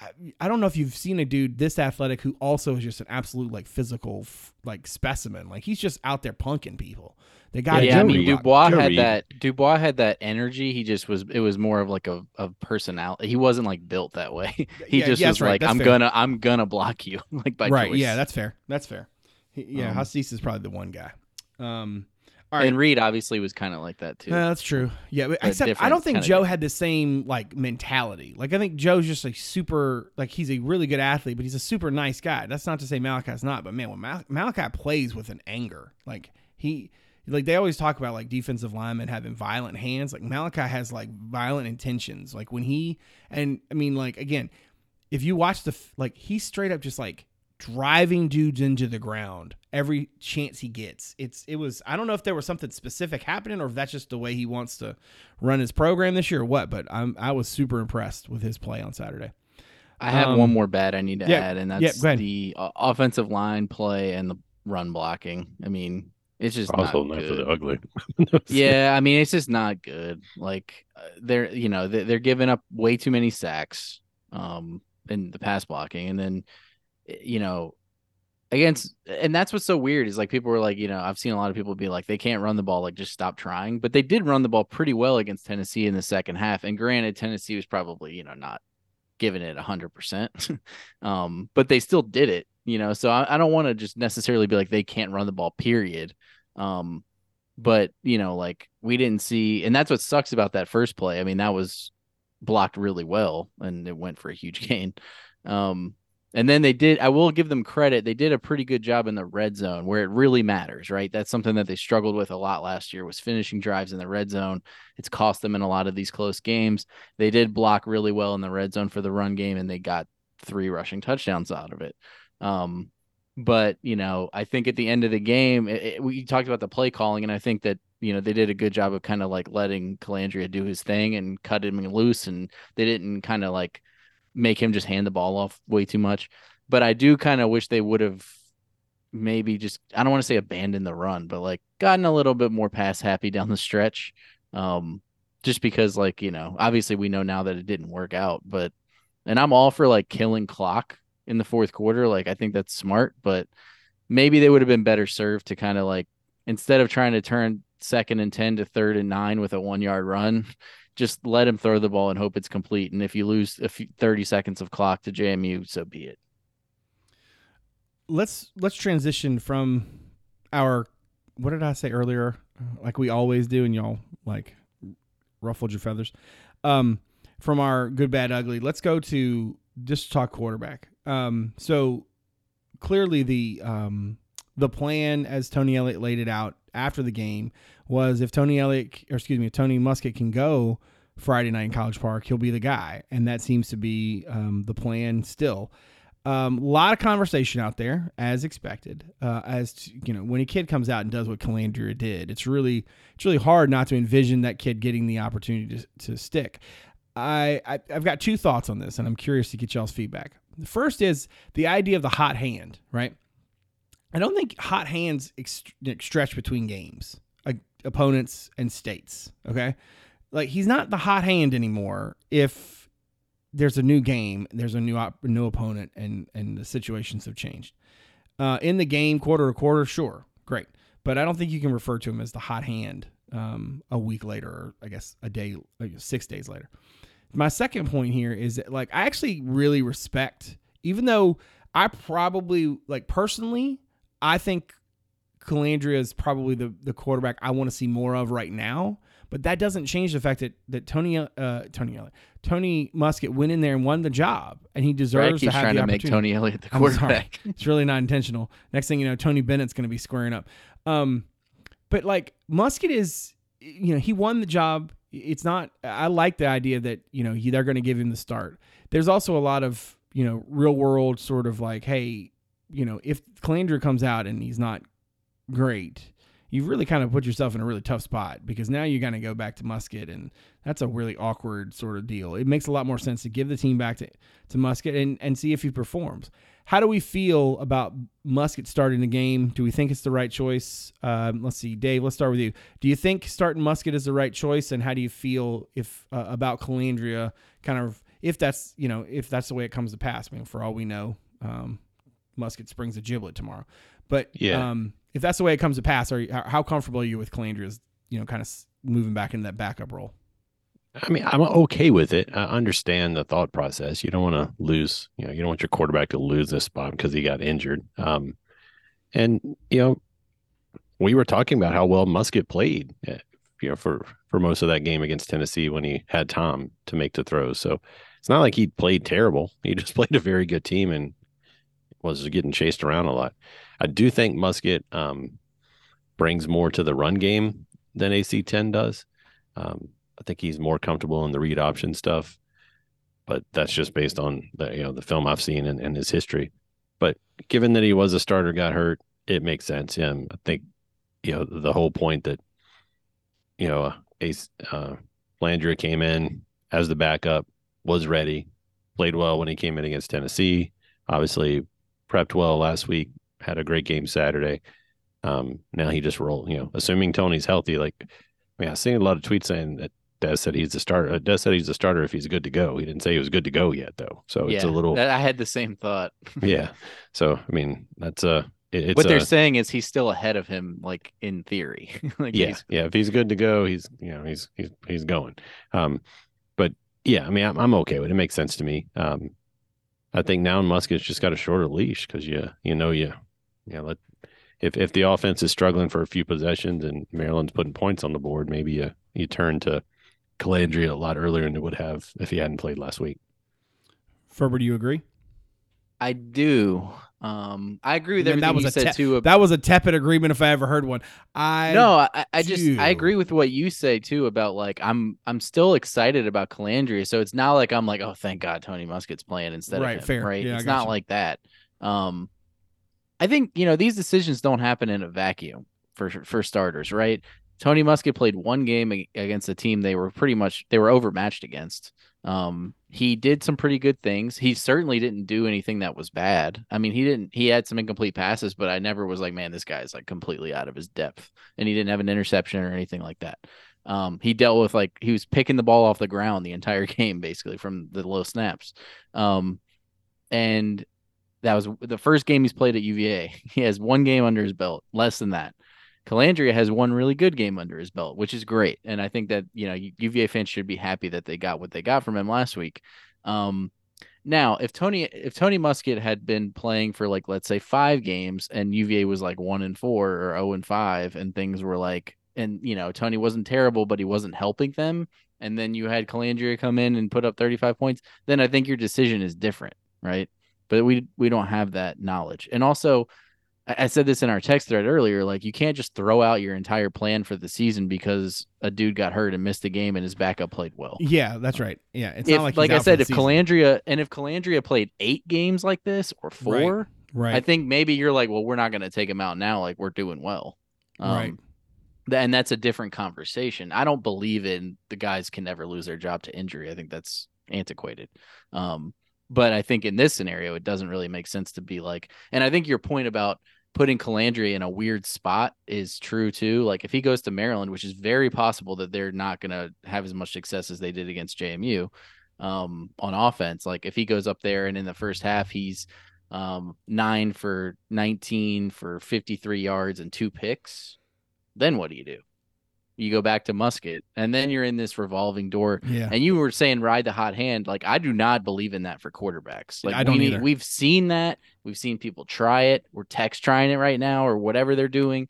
I- I don't know if you've seen a dude this athletic who also is just an absolute like physical f- like specimen. Like he's just out there punking people. They got yeah, I mean Dubois Joe had that. Dubois had that energy. He just was. It was more of like a, a personality. He wasn't like built that way. He Yeah, just yeah, was right. like, That's I'm fair. gonna, I'm gonna block you, like by right. choice. Yeah, that's fair. That's fair. He, yeah, Um, Hasise is probably the one guy. Um, all right. and Reed obviously was kind of like that too. Uh, that's true. Yeah, but But except I don't think Joe different. had the same like mentality. Like I think Joe's just a super like he's a really good athlete, but he's a super nice guy. That's not to say Malachi's not, but man, when Mal- Malachi plays with an anger, like he like they always talk about like defensive linemen having violent hands. Like Malachi has like violent intentions. Like when he and I mean like again, if you watch the like he straight up just like driving dudes into the ground every chance he gets. It's it was I don't know if there was something specific happening or if that's just the way he wants to run his program this year or what, but I'm I was super impressed with his play on Saturday. I have Um, one more bad I need to yeah, add, and that's go ahead. the uh, offensive line play and the run blocking. I mean, it's just I was not holding out for good. the ugly. yeah, I mean, it's just not good. Like uh, they're, you know, they're, they're giving up way too many sacks, um, in the pass blocking, and then, you know, against, and that's what's so weird is like people were like, you know, I've seen a lot of people be like, they can't run the ball, like just stop trying, but they did run the ball pretty well against Tennessee in the second half, and granted, Tennessee was probably, you know, not giving it a hundred percent, um, but they still did it, you know. So I, I don't want to just necessarily be like they can't run the ball, period. Um, but you know, like we didn't see, and that's what sucks about that first play. I mean, that was blocked really well and it went for a huge gain. Um, and then they did, I will give them credit. They did a pretty good job in the red zone where it really matters, right? That's something that they struggled with a lot last year was finishing drives in the red zone. It's cost them in a lot of these close games. They did block really well in the red zone for the run game and they got three rushing touchdowns out of it. Um, but you know, I think at the end of the game, it, it- we talked about the play calling, and I think that you know they did a good job of kind of like letting Colandrea do his thing and cut him loose, and they didn't kind of like make him just hand the ball off way too much. But I do kind of wish they would have maybe just I don't want to say abandoned the run, but like gotten a little bit more pass happy down the stretch. Um, just because like you know, obviously we know now that it didn't work out, but and I'm all for like killing clock in the fourth quarter. Like I think that's smart, but maybe they would have been better served to kind of like instead of trying to turn second and 10 to third and nine with a one yard run, just let him throw the ball and hope it's complete. And if you lose a few, 30 seconds of clock to JMU, so be it. let's let's transition from our what did I say earlier? Like we always do, and y'all like ruffled your feathers. Um, from our good, bad, ugly, let's go to just talk quarterback. Um, so clearly the um the plan as Tony Elliott laid it out after the game was if Tony Elliott or excuse me, if Tony Muskett can go Friday night in College Park, he'll be the guy, and that seems to be um, the plan still. A um, lot of conversation out there, as expected. Uh, as to, you know, when a kid comes out and does what Calandria did, it's really it's really hard not to envision that kid getting the opportunity to, to stick. I, I I've got two thoughts on this, and I'm curious to get y'all's feedback. The first is the idea of the hot hand, right? I don't think hot hands stretch between games, like opponents and states. Okay, like he's not the hot hand anymore. If there's a new game, there's a new op- new opponent, and and the situations have changed. Uh, in the game, quarter to quarter, sure, great, but I don't think you can refer to him as the hot hand um, a week later, or I guess a day, six days later. My second point here is that, like, I actually really respect, even though I probably, like, personally, I think Colandrea is probably the, the quarterback I want to see more of right now. But that doesn't change the fact that that Tony uh, Tony Elliott, Tony Muskett went in there and won the job, and he deserves to have trying the to make. Tony Elliott the quarterback. It's really not intentional. Next thing you know, Tony Bennett's going to be squaring up. Um, but like Muskett is, you know, he won the job. It's not. I like the idea that you know he, they're going to give him the start. There's also a lot of you know real world sort of like, hey, you know, if Colandrea comes out and he's not great, you've really kind of put yourself in a really tough spot because now you're going to go back to Muskett, and that's a really awkward sort of deal. It makes a lot more sense to give the team back to, to Muskett and, and see if he performs. How do we feel about Muskett starting the game? Do we think it's the right choice? Um, let's see, Dave. Let's start with you. Do you think starting Muskett is the right choice, and how do you feel if uh, about Colandrea? Kind of if that's you know if that's the way it comes to pass. I mean, for all we know, um, Muskett springs a giblet tomorrow. But Yeah. um, if that's the way it comes to pass, are you, how, comfortable are you with Colandrea's you know kind of moving back into that backup role? I mean, I'm okay with it. I understand the thought process. You don't want to lose, you know, you don't want your quarterback to lose this spot because he got injured. Um, and you know, we were talking about how well Muskett played, eh, you know, for for most of that game against Tennessee when he had Tom to make the throws. So it's not like he played terrible. He just played a very good team and was getting chased around a lot. I do think Muskett um, brings more to the run game than AC10 does. Um, I think he's more comfortable in the read option stuff, but that's just based on the you know the film I've seen and, and his history. But given that he was a starter, got hurt, it makes sense. Yeah, I think you know the whole point that you know Ace uh, Landry came in as the backup, was ready, played well when he came in against Tennessee. Obviously, prepped well last week, had a great game Saturday. Um, now he just rolled. You know, assuming Tony's healthy, like I mean, I've seen a lot of tweets saying that Des said he's the starter. uh, Des said he's the starter if he's good to go. He didn't say he was good to go yet, though. So it's a little, I had the same thought. yeah. So I mean, that's a. It, it's what they're a- saying is he's still ahead of him, like in theory. like yeah, yeah. If he's good to go, he's you know he's he's he's going. Um, but yeah, I mean, I'm, I'm okay with it. It makes sense to me. Um, I think now Muskett's just got a shorter leash because you you know you you know let if if the offense is struggling for a few possessions and Maryland's putting points on the board, maybe you you turn to Colandrea a lot earlier than it would have if he hadn't played last week. Ferber, do you agree? I do. Um, I agree with everything that was you said te- too. That was a tepid agreement if I ever heard one. I no, I, I just do. I agree with what you say too about like I'm I'm still excited about Colandrea. So it's not like I'm like oh thank God Tony Muskett's playing instead Right, of him. fair. Right, Yeah, I not you. like that. Um, I think you know these decisions don't happen in a vacuum for for starters, right? Tony Muskett played one game against a team they were pretty much they were overmatched against. Um, he did some pretty good things. He certainly didn't do anything that was bad. I mean, he didn't. He had some incomplete passes, but I never was like, man, this guy is like completely out of his depth, and he didn't have an interception or anything like that. Um, he dealt with like he was picking the ball off the ground the entire game, basically from the low snaps. Um, and that was the first game he's played at UVA. He has one game under his belt, less than that. Colandrea has one really good game under his belt, which is great. And I think that, you know, UVA fans should be happy that they got what they got from him last week. Um, now, if Tony if Tony Muskett had been playing for like let's say 5 games and UVA was like 1 and 4 or 0 and 5 and things were like and you know, Tony wasn't terrible but he wasn't helping them and then you had Colandrea come in and put up 35 points, then I think your decision is different, right? But we we don't have that knowledge. And also I said this in our text thread earlier. Like, you can't just throw out your entire plan for the season because a dude got hurt and missed a game and his backup played well. Yeah, that's right. Yeah, it's if, not like like, I said, if season. Colandrea and if Colandrea played eight games like this or Right. four, right, I think maybe you're like, well, we're not going to take him out now. Like, we're doing well. Um, Right. And that's a different conversation. I don't believe in the guys can never lose their job to injury. I think that's antiquated. Um, but I think in this scenario, it doesn't really make sense to be like, and I think your point about putting Colandrea in a weird spot is true too. Like if he goes to Maryland, which is very possible that they're not going to have as much success as they did against JMU um, on offense. Like if he goes up there and in the first half he's um, nine for 19 for 53 yards and two picks, then what do you do? You go back to Muskett, and then you're in this revolving door. yeah, And you were saying ride the hot hand. Like I do not believe in that for quarterbacks. Like I don't we either. we've seen that. We've seen people try it. We're text trying it right now or whatever they're doing.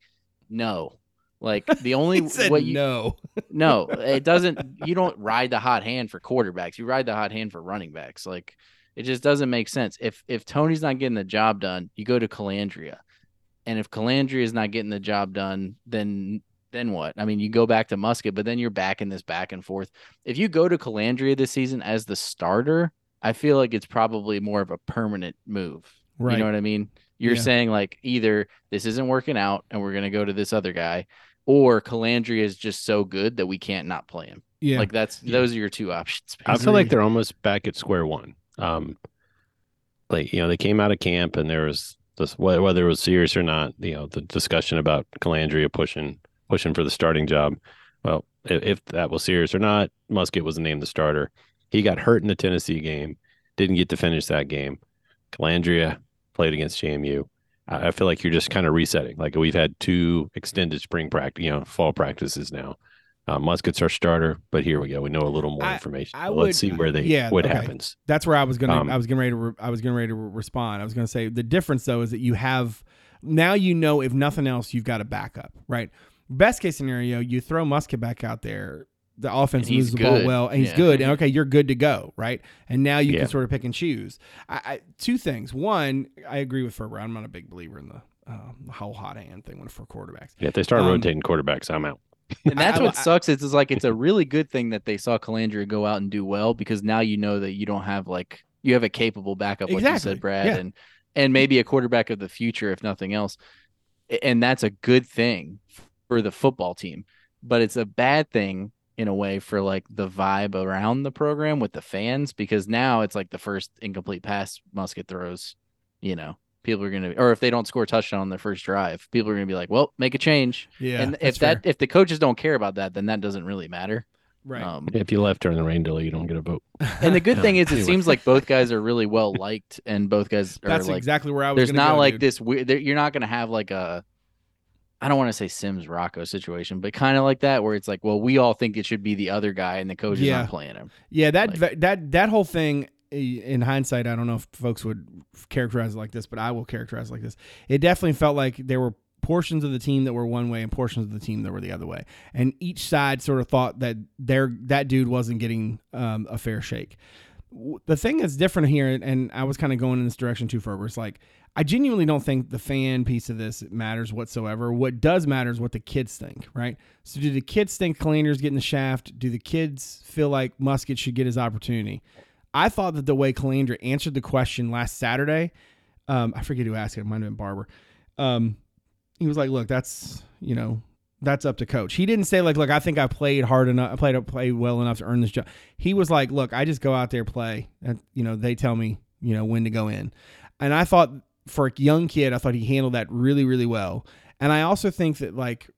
No. Like the only what you no. no, it doesn't you don't ride the hot hand for quarterbacks. You ride the hot hand for running backs. Like it just doesn't make sense. If if Tony's not getting the job done, you go to Colandrea. And if Colandrea is not getting the job done, then then what? I mean, you go back to Muskett, but then you're back in this back and forth. If you go to Colandrea this season as the starter, I feel like it's probably more of a permanent move. Right. You know what I mean? You're Yeah. saying like either this isn't working out and we're gonna go to this other guy, or Colandrea is just so good that we can't not play him. yeah, Like that's those are your two options. I feel like they're almost back at square one. Um, like you know, they came out of camp and there was this whether it was serious or not. You know, the discussion about Colandrea pushing pushing for the starting job. Well, if, if that was serious or not, Muskett was named the starter. He got hurt in the Tennessee game, didn't get to finish that game. Colandrea played against JMU. I I feel like you're just kind of resetting. Like we've had two extended spring practice, you know, fall practices now. Uh, Muskett's our starter, but here we go. We know a little more I- information. I So would- Let's see where they yeah, what okay. happens. that's where I was gonna. Um, I was getting ready to. Re- I was getting ready to re- respond. I was gonna say the difference though is that you have now you know if nothing else you've got a backup, right? Best case scenario, you throw Muskett back out there. The offense moves the ball well, and he's Yeah. good. And okay, you're good to go, right? And now you Yeah. can sort of pick and choose. I, I, two things. One, I agree with Ferber. I'm not a big believer in the um, whole hot hand thing when for quarterbacks. Yeah, if they start Um, rotating quarterbacks, I'm out. And that's I- what I- sucks. It's, it's like it's a really good thing that they saw Colandrea go out and do well because now you know that you don't have like you have a capable backup, like you Exactly. said, Brad, Yeah. and and maybe a quarterback of the future, if nothing else. And that's a good thing for the football team. But it's a bad thing in a way for like the vibe around the program with the fans because now it's like the first incomplete pass Muskett throws, you know. People are gonna, or if they don't score a touchdown on their first drive, people are gonna be like, "Well, make a change." Yeah, and if that fair. if the coaches don't care about that, then that doesn't really matter. right, Um, If you left during the rain delay, you don't get a vote. and the good thing is, it Anyway. seems like both guys are really well liked, and both guys are that's like. exactly where I was. there's not go, like dude. this weird. You're not gonna have like a. I don't want to say Sims Rocco situation, but kind of like that, where it's like, well, we all think it should be the other guy, and the coach is not playing him. Yeah, that Like- that that whole thing in hindsight, I don't know if folks would characterize it like this, but I will characterize it like this. It definitely felt like there were portions of the team that were one way and portions of the team that were the other way, and each side sort of thought that their that dude wasn't getting um, a fair shake. The thing that's different here, and I was kind of going in this direction too, Ferber. It's like I genuinely don't think the fan piece of this matters whatsoever. What does matter is what the kids think, right? So, do the kids think Colandrea's getting the shaft? Do the kids feel like Muskett should get his opportunity? I thought that the way Colandrea answered the question last Saturday, um, I forget who asked it. It might have been Barber. Um, he was like, "Look, that's you know, that's up to coach." He didn't say like, "Look, I think I played hard enough, I played played well enough to earn this job." He was like, "Look, I just go out there play, and you know, they tell me you know when to go in." And I thought for a young kid, I thought he handled that really, really well. And I also think that like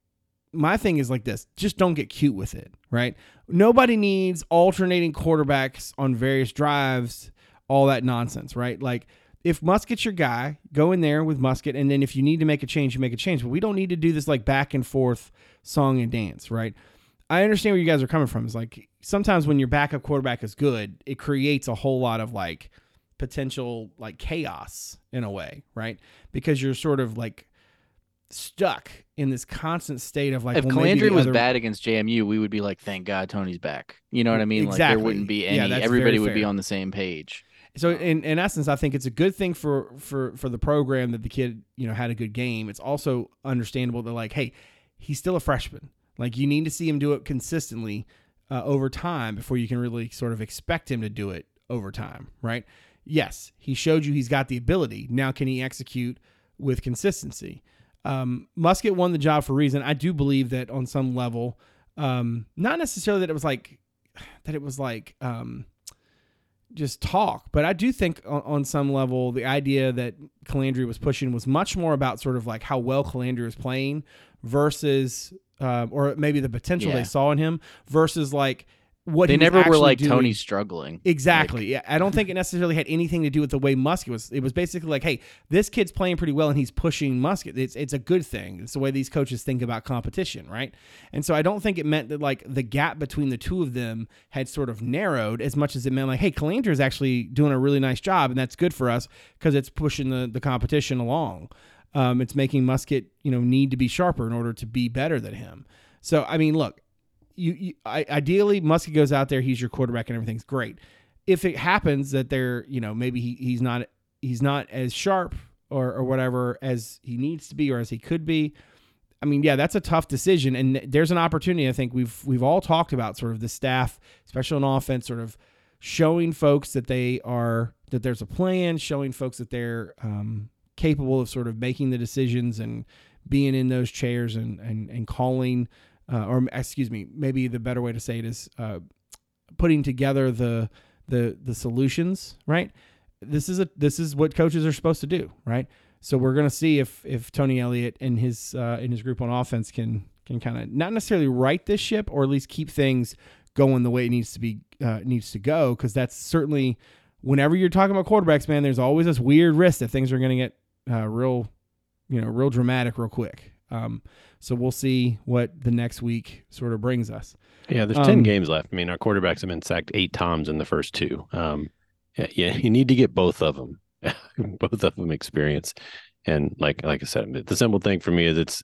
my thing is like this just don't get cute with it, right? Nobody needs alternating quarterbacks on various drives, all that nonsense, right? Like if Muskett's your guy, go in there with Muskett, and then if you need to make a change, you make a change. But we don't need to do this like back and forth song and dance, right? I understand where you guys are coming from. It's like sometimes when your backup quarterback is good, it creates a whole lot of like potential like chaos in a way, right? Because you're sort of like stuck in this constant state of like if well, the was other- bad against JMU, we would be like, "Thank God Tony's back." You know what I mean? Like Exactly. there wouldn't be Yeah, any. that's everybody very would be on the same page. So in, in essence, I think it's a good thing for for for the program that the kid you know had a good game. It's also understandable that like, hey, he's still a freshman. Like you need to see him do it consistently uh, over time before you can really sort of expect him to do it over time, right? Yes, he showed you he's got the ability. Now can he execute with consistency? Um, Muskett won the job for a reason. I do believe that on some level, um, not necessarily that it was like that it was like um, just talk. But I do think on, on some level, the idea that Colandrea was pushing was much more about sort of like how well Colandrea was playing versus, um, or maybe the potential Yeah. they saw in him versus like what They never were like doing. Tony's struggling. Exactly. yeah, I don't think it necessarily had anything to do with the way Muskett was. It was basically like, hey, this kid's playing pretty well and he's pushing Muskett. It's it's a good thing. It's the way these coaches think about competition, right? And so I don't think it meant that like the gap between the two of them had sort of narrowed as much as it meant like, hey, Colandrea is actually doing a really nice job and that's good for us because it's pushing the the competition along. Um, it's making Muskett, you know, need to be sharper in order to be better than him. So I mean, look, you, you I, ideally Muskie goes out there, he's your quarterback and everything's great. If it happens that they're, you know, maybe he, he's not he's not as sharp or, or whatever as he needs to be or as he could be. I mean, yeah, that's a tough decision, and there's an opportunity. I think we've we've all talked about sort of the staff, especially on offense, sort of showing folks that they are that there's a plan, showing folks that they're um, capable of sort of making the decisions and being in those chairs and and and calling uh, or excuse me, maybe the better way to say it is uh, putting together the the the solutions. Right. This is a this is what coaches are supposed to do. Right. So we're gonna see if if Tony Elliott and his uh, and his group on offense can can kind of not necessarily right this ship or at least keep things going the way it needs to be uh, needs to go because that's certainly whenever you're talking about quarterbacks, man, there's always this weird risk that things are going to get uh, real, you know, real dramatic real quick. Um, so we'll see what the next week sort of brings us. Yeah, there's Um, 10 games left. I mean, our quarterbacks have been sacked eight times in the first two. Um, yeah, yeah, you need to get both of them, both of them experience. And like like I said, the simple thing for me is it's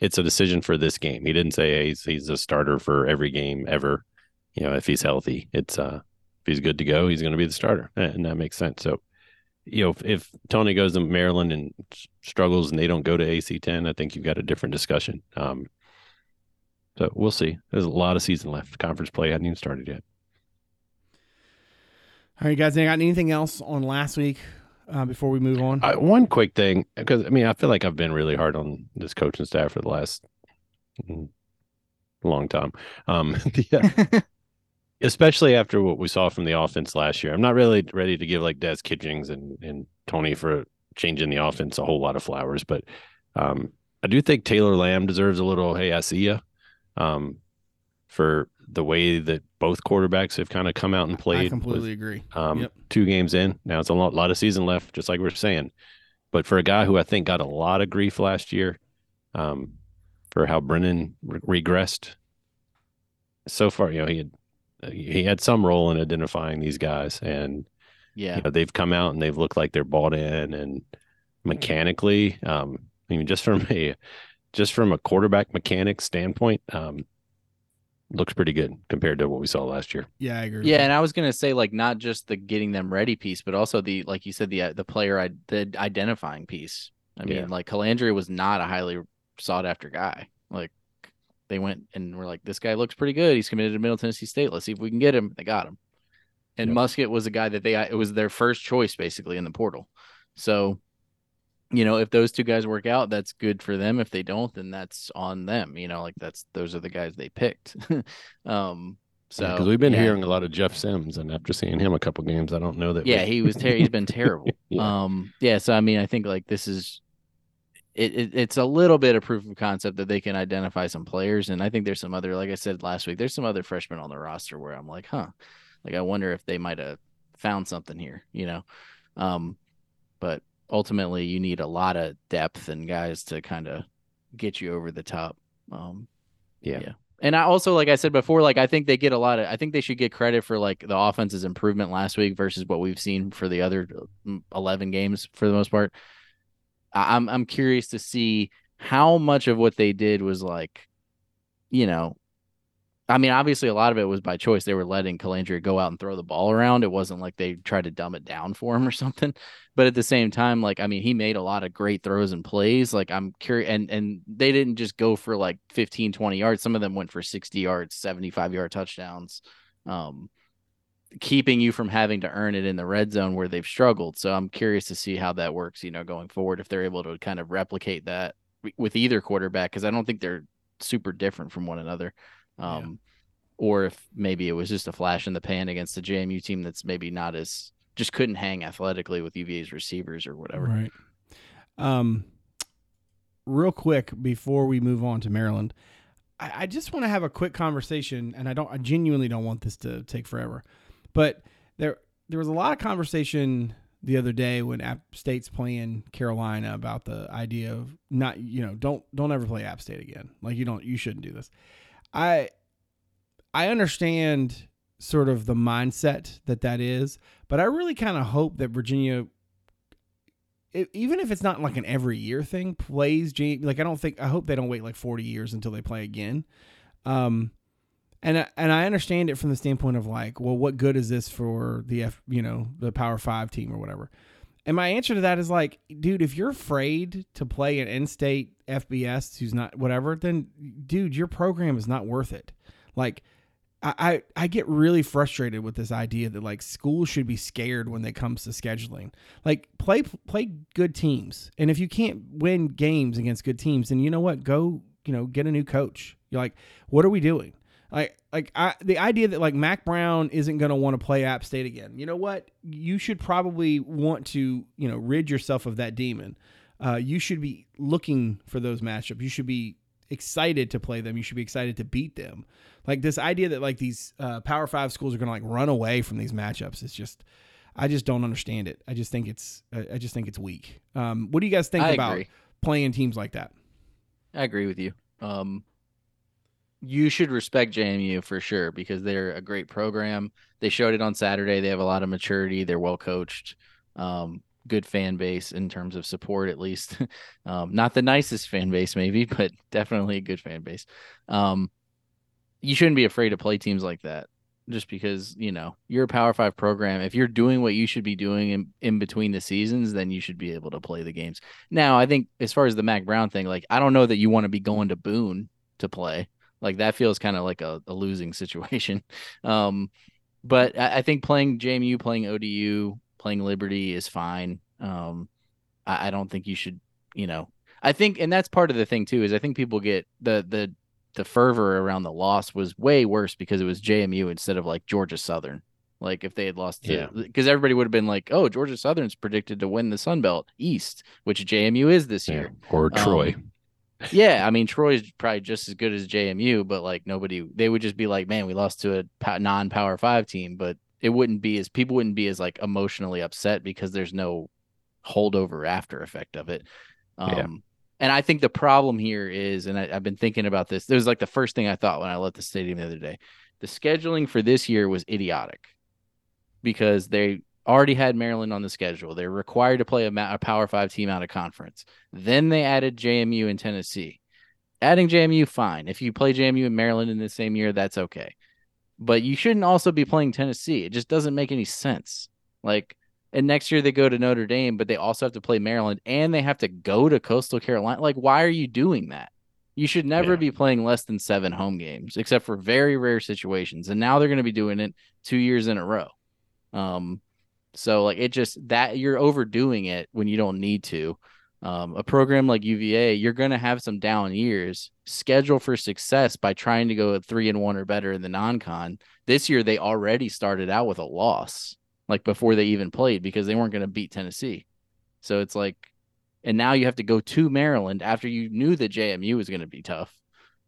it's a decision for this game. He didn't say hey, he's he's a starter for every game ever. You know, if he's healthy, it's uh if he's good to go, he's going to be the starter, and that makes sense. So, you know, if, if Tony goes to Maryland and struggles and they don't go to AC10, I think you've got a different discussion. Um, so we'll see. There's a lot of season left. Conference play hadn't even started yet. All right, guys, you got anything else on last week uh, before we move on? Uh, one quick thing, because I mean, I feel like I've been really hard on this coaching staff for the last mm, long time. Um, uh, especially after what we saw from the offense last year. I'm not really ready to give like Des Kitchings and, and Tony for changing the offense a whole lot of flowers, but um, I do think Taylor Lamb deserves a little, hey, I see ya, um, for the way that both quarterbacks have kind of come out and played. I with- completely agree. um, Yep. two games in. Now it's a lot, lot of season left, just like we are saying. But for a guy who I think got a lot of grief last year, um, for how Brennan re- regressed, so far, you know, he had he had some role in identifying these guys, and Yeah. you know, they've come out and they've looked like they're bought in, and mechanically, um, I mean, just from a just from a quarterback mechanic standpoint, um, looks pretty good compared to what we saw last year. Yeah, I agree. Yeah, and I was gonna say like not just the getting them ready piece, but also the like you said the uh, the player I the identifying piece. I mean, Yeah. like Colandrea was not a highly sought after guy. Like they went and were like, this guy looks pretty good. He's committed to Middle Tennessee State. Let's see if we can get him. They got him. And Yep. Muskett was a guy that they it was their first choice basically in the portal. So, you know, if those two guys work out, that's good for them. If they don't, then that's on them. You know, like that's those are the guys they picked. um, so because we've been yeah. hearing a lot of Jeff Sims, and after seeing him a couple games, I don't know that. we- Yeah, he was ter- he's been terrible. Yeah. Um yeah, so I mean I think like this is it, it it's a little bit of proof of concept that they can identify some players and I think there's some other like I said last week, there's some other freshmen on the roster where I'm like, huh. Like I wonder if they might have found something here, you know. Um but ultimately you need a lot of depth and guys to kind of get you over the top. Um yeah, yeah. And I also, like I said before, like I think they get a lot of. I think they should get credit for like the offense's improvement last week versus what we've seen for the other mm, eleven games for the most part. I'm I'm curious to see how much of what they did was like, you know, I mean, obviously a lot of it was by choice. They were letting Colandrea go out and throw the ball around. It wasn't like they tried to dumb it down for him or something. But at the same time, like I mean, he made a lot of great throws and plays. Like I'm curious and and they didn't just go for like 15, 20 yards. Some of them went for 60 yards, 75 yard touchdowns. Um keeping you from having to earn it in the red zone where they've struggled. So I'm curious to see how that works, you know, going forward if they're able to kind of replicate that with either quarterback because I don't think they're super different from one another. Um, or if maybe it was just a flash in the pan against a JMU team that's maybe not as just couldn't hang athletically with UVA's receivers or whatever. Right. Um, real quick before we move on to Maryland, I, I just want to have a quick conversation, and I don't, I genuinely don't want this to take forever, but there, there was a lot of conversation the other day when App State's playing Carolina about the idea of not, you know, don't, don't ever play App State again. Like you don't, you shouldn't do this. I, I understand sort of the mindset that that is, but I really kind of hope that Virginia even if it's not like an every year thing, plays like I don't think I hope they don't wait like forty years until they play again. Um, and and I understand it from the standpoint of like, well, what good is this for the F, you know, the Power Five team or whatever? And my answer to that is like, dude, if you're afraid to play an in-state FBS who's not whatever, then dude, your program is not worth it. Like, I, I I get really frustrated with this idea that like schools should be scared when it comes to scheduling. Like play play good teams, and if you can't win games against good teams, then you know what? Go you know get a new coach. You're like, what are we doing? Like like I, the idea that like Mack Brown isn't going to want to play App State again. You know what? You should probably want to you know rid yourself of that demon. Uh, you should be looking for those matchups. You should be excited to play them. You should be excited to beat them. Like this idea that like these uh, Power Five schools are going to like run away from these matchups is just, I just don't understand it. I just think it's, I I just think it's weak. Um, what do you guys think I about agree. playing teams like that? I agree with you. Um, you should respect JMU for sure because they're a great program. They showed it on Saturday. They have a lot of maturity. They're well coached. Um, good fan base in terms of support, at least. um, not the nicest fan base, maybe, but definitely a good fan base. Um, you shouldn't be afraid to play teams like that just because you know you're a power five program if you're doing what you should be doing in, in between the seasons then you should be able to play the games now i think as far as the mack brown thing like i don't know that you want to be going to boone to play like that feels kind of like a, a losing situation um but I, I think playing jmu playing odu playing liberty is fine um I, I don't think you should you know i think and that's part of the thing too is i think people get the the the fervor around the loss was way worse because it was JMU instead of like Georgia Southern. Like if they had lost to, Yeah. because everybody would have been like, "Oh, Georgia Southern's predicted to win the Sun Belt East, which JMU is this Yeah. year." Or Troy. Yeah, I mean Troy's probably just as good as JMU, but like nobody, they would just be like, "Man, we lost to a non-power five team," but it wouldn't be as people wouldn't be as like emotionally upset because there's no holdover after effect of it. Um, Yeah. And I think the problem here is, and I, I've been thinking about this. This was like the first thing I thought when I left the stadium the other day. The scheduling for this year was idiotic because they already had Maryland on the schedule. They're required to play a, ma- a Power Five team out of conference. Then they added JMU and Tennessee. Adding JMU, fine. If you play JMU and Maryland in the same year, that's okay. But you shouldn't also be playing Tennessee. It just doesn't make any sense. Like, and next year they go to Notre Dame, but they also have to play Maryland and they have to go to Coastal Carolina. Like, why are you doing that? You should never Yeah. be playing less than seven home games, except for very rare situations. And now they're going to be doing it two years in a row. Um, so like it just that you're overdoing it when you don't need to. Um, a program like UVA, you're going to have some down years. Schedule for success by trying to go at three and one or better in the non-con. This year they already started out with a loss, like before they even played because they weren't going to beat Tennessee. So it's like, and now you have to go to Maryland after you knew that JMU was going to be tough.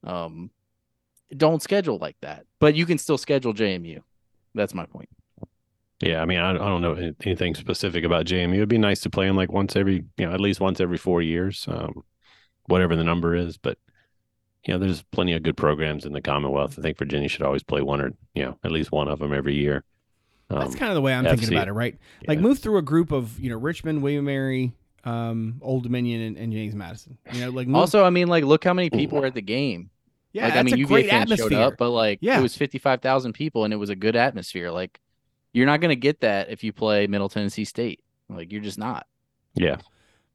Um, don't schedule like that, but you can still schedule JMU. That's my point. Yeah, I mean, I, I don't know anything specific about JMU. It'd be nice to play him like once every, you know, at least once every four years, um, whatever the number is. But you know, there's plenty of good programs in the Commonwealth. I think Virginia should always play one or you know at least one of them every year. Um, That's kind of the way I'm thinking about it, right? Like move through a group of you know Richmond, William Mary, um, Old Dominion, and, and James Madison. You know, like move, Also, I mean, like, look how many people were at the game. yeah, like, I mean, a UVA great fans atmosphere. showed up, but like, Yeah. it was fifty-five thousand people, and it was a good atmosphere. Like, you're not going to get that if you play Middle Tennessee State. Like, you're just not. yeah,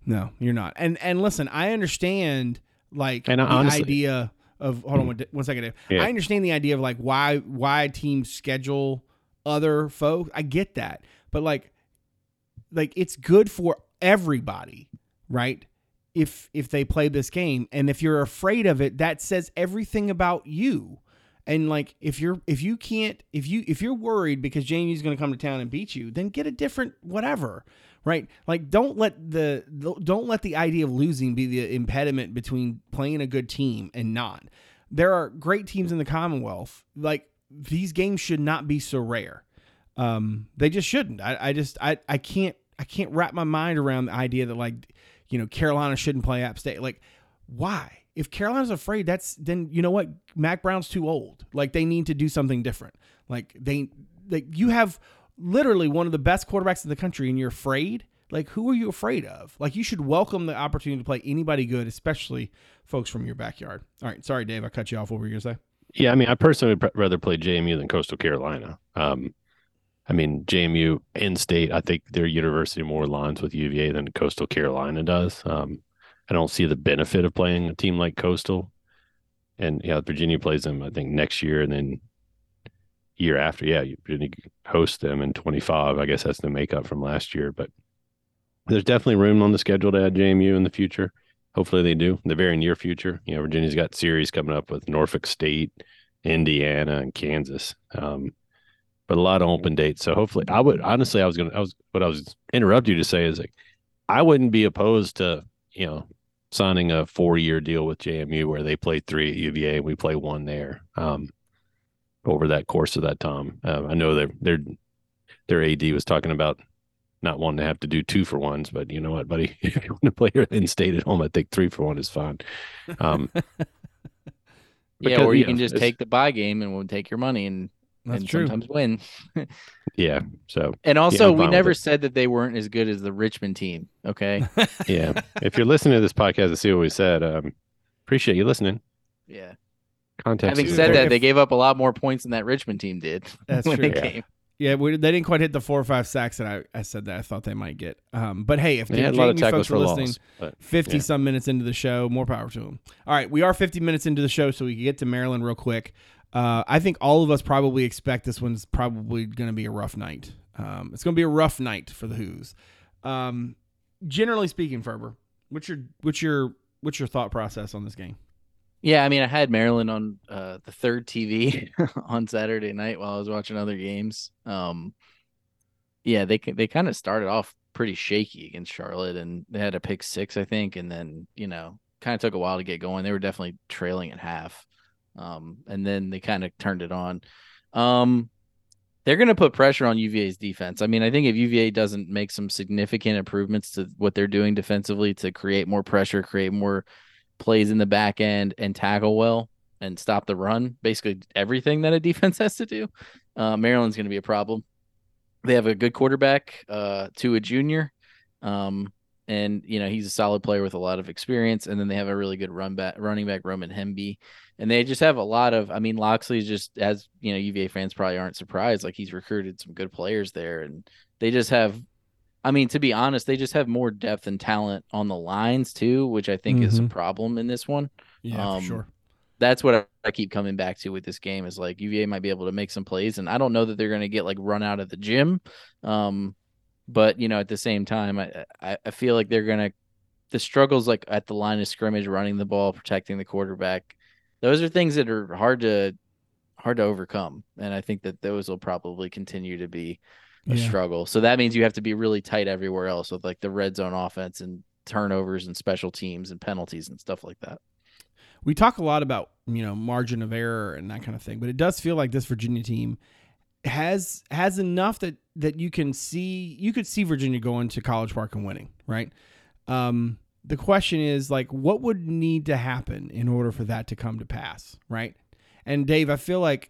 No, you're not. And and listen, I understand like And the honestly- idea of hold on one, one second. Yeah. I understand the idea of like why why teams schedule other folks. I get that, but like like it's good for everybody, right? If if they play this game, and if you're afraid of it, that says everything about you. And like if you're if you can't if you if you're worried because Jamie's going to come to town and beat you, then get a different whatever, right? Like don't let the don't let the idea of losing be the impediment between playing a good team and not. There are great teams in the Commonwealth. Like these games should not be so rare. Um, they just shouldn't. I, I just I I can't I can't wrap my mind around the idea that like you know Carolina shouldn't play App State. Like why? If Carolina's afraid, that's then you know what Mack Brown's too old. Like they need to do something different. Like they like you have literally one of the best quarterbacks in the country, and you're afraid. Like who are you afraid of? Like you should welcome the opportunity to play anybody good, especially folks from your backyard. All right, sorry Dave, I cut you off. What were you gonna say? yeah. I mean, I personally would rather play JMU than Coastal Carolina. Um, I mean, JMU in state, I think their university more aligns with UVA than Coastal Carolina does. Um, I don't see the benefit of playing a team like Coastal. And yeah, Virginia plays them, I think, next year and then year after. Yeah, Virginia hosts them in 25. I guess that's the makeup from last year. But there's definitely room on the schedule to add JMU in the future. Hopefully they do in the very near future. You know, Virginia's got series coming up with Norfolk State, Indiana, and Kansas. Um, but a lot of open dates. So hopefully, I would honestly, I was gonna, I was what I was interrupt you to say is like, I wouldn't be opposed to you know signing a four year deal with JMU where they play three at UVA and we play one there. Um, over that course of that time, uh, I know their their their AD was talking about not wanting to have to do two for ones, but you know what, buddy, if you want to play your in state at home, I think three for one is fine. Um, Yeah, Because, or you you can just take the buy game and we'll take your money and, That's and true. sometimes win. yeah. So And also, I'm we never it. said that they weren't as good as the Richmond team. Okay. yeah, if you're listening to this podcast and see what we said, um, appreciate you listening. yeah. Context. Having said important. that, they gave up a lot more points than that Richmond team did. That's when true. they Yeah. came. Yeah, we, they didn't quite hit the four or five sacks that I, I said that I thought they might get. Um, but hey, if they the had a lot of JMU tackles folks for are listening, loss. But 50 Yeah. some minutes into the show, more power to them. All right, we are 50 minutes into the show, so we can get to Maryland real quick. Uh, I think all of us probably expect this one's probably going to be a rough night. Um, it's going to be a rough night for the Hoos. Um, generally speaking, Ferber, what's your what's your what's your thought process on this game? Yeah, I mean, I had Maryland on uh, the third TV on Saturday night while I was watching other games. Um, yeah, they they kind of started off pretty shaky against Charlotte, and they had a pick six, I think, and then you know, kind of took a while to get going. They were definitely trailing at half, um, and then they kind of turned it on. Um, they're going to put pressure on UVA's defense. I mean, I think if UVA doesn't make some significant improvements to what they're doing defensively to create more pressure, create more plays in the back end and tackle well and stop the run, basically everything that a defense has to do, uh, Maryland's going to be a problem. they have a good quarterback, uh, to a junior, um, and you know he's a solid player with a lot of experience. And then they have a really good run back, running back Roman Hemby, and they just have a lot of. I mean, Locksley's just as you know, UVA fans probably aren't surprised. Like he's recruited some good players there, and they just have. I mean, to be honest, they just have more depth and talent on the lines too, which I think is a Mhm. problem in this one Yeah, Um, for sure. that's what I, I keep coming back to with this game is like UVA might be able to make some plays, and I don't know that they're going to get like run out of the gym, um, but you know at the same time I I, I feel like they're going to the struggles like at the line of scrimmage, running the ball, protecting the quarterback, those are things that are hard to hard to overcome, and I think that those will probably continue to be a Yeah. struggle. So that means you have to be really tight everywhere else with like the red zone offense and turnovers and special teams and penalties and stuff like that. we talk a lot about you know margin of error and that kind of thing, but it does feel like this Virginia team has has enough that that you can see you could see Virginia going to College Park and winning, right? Um, the question is like, what would need to happen in order for that to come to pass, right? And Dave, I feel like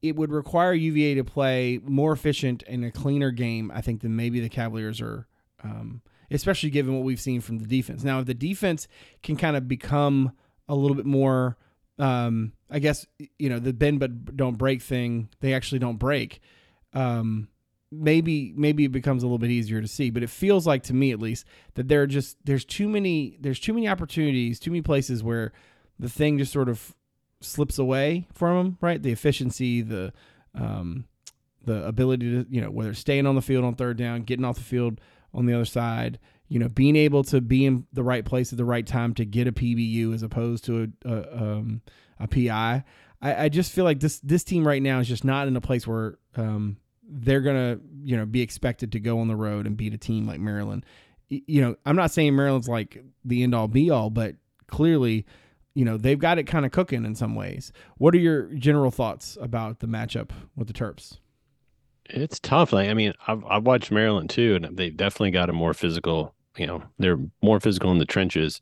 it would require UVA to play more efficient and a cleaner game, I think, than maybe the Cavaliers are, um, especially given what we've seen from the defense. Now, if the defense can kind of become a little bit more, um, I guess, you know, the bend but don't break thing, they actually don't break. Um, maybe maybe it becomes a little bit easier to see but it feels like to me at least that there are just there's too many there's too many opportunities too many places where the thing just sort of slips away from them right the efficiency the um the ability to you know whether staying on the field on third down getting off the field on the other side you know being able to be in the right place at the right time to get a pbu as opposed to a, a um a pi I, I just feel like this this team right now is just not in a place where um they're gonna you know be expected to go on the road and beat a team like Maryland. You know, I'm not saying Maryland's like the end all be all, but clearly, you know, they've got it kind of cooking in some ways. What are your general thoughts about the matchup with the Terps? It's tough. Like I mean, I've I've watched Maryland too, and they've definitely got a more physical. You know, they're more physical in the trenches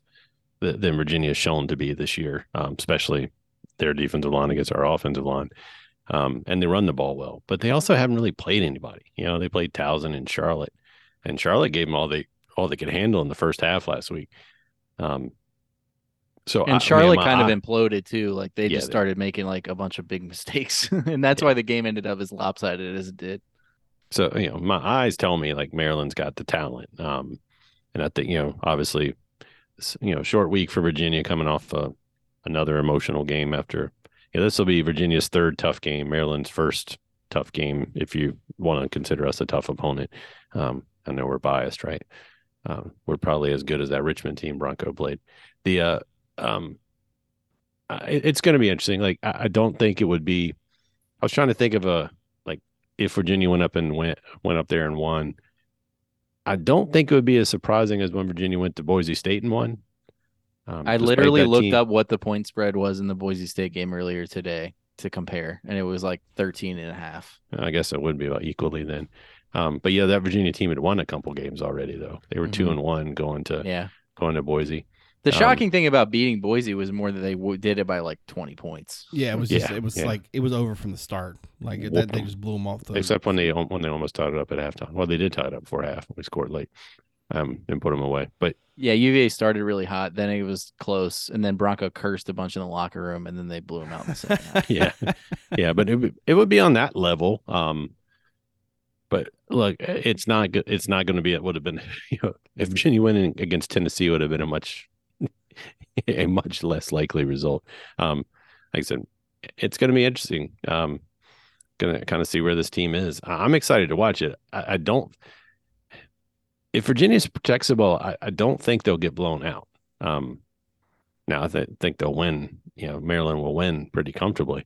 than, than Virginia has shown to be this year, um, especially their defensive line against our offensive line. Um, and they run the ball well, but they also haven't really played anybody. You know, they played Towson and Charlotte, and Charlotte gave them all they all they could handle in the first half last week. Um, so I- I And mean, Charlotte my kind of imploded too. Like they Yeah, just they- started making like a bunch of big mistakes, and that's Yeah. why the game ended up as lopsided as it did. so you know my eyes tell me like Maryland's got the talent um and I think you know obviously you know short week for Virginia coming off uh, another emotional game after yeah this will be Virginia's third tough game Maryland's first tough game if you want to consider us a tough opponent um I know we're biased right um we're probably as good as that Richmond team Bronco played the uh um it- it's going to be interesting like I, I don't think it would be I was trying to think of a like if Virginia went up and went went up there and won. I don't think it would be as surprising as when Virginia went to Boise State and won. Um, I literally looked team- up what the point spread was in the Boise State game earlier today to compare, and it was like 13 and a half. I guess it would be about equally then. Um, but yeah, that Virginia team had won a couple games already though. They were 2 Mhm. and one going to Yeah. going to Boise. The Um, shocking thing about beating Boise was more that they w- did it by like 20 points. Yeah, it was just Yeah, it was yeah. like it was over from the start. Like it, that, they 'em. just blew them off the. Except when they when they almost tied it up at halftime. Well, they did tie it up before half. We scored late, um, and put them away. But Yeah, UVA started really hot, then it was close, and then Bronco cursed a bunch in the locker room, and then they blew him out in the second yeah, yeah, but it would- it would be on that level. Um, but look, it's not good. It's not going to be. It would have been, you know, if Virginia winning against Tennessee would have been a much, a much less likely result. Um, like I said, it's going to be interesting. Um, going to kind of see where this team is. I'm excited to watch it. I, I don't. If Virginia protects the ball, I, I don't think they'll get blown out. Um, now I th- think they'll win. You know, Maryland will win pretty comfortably,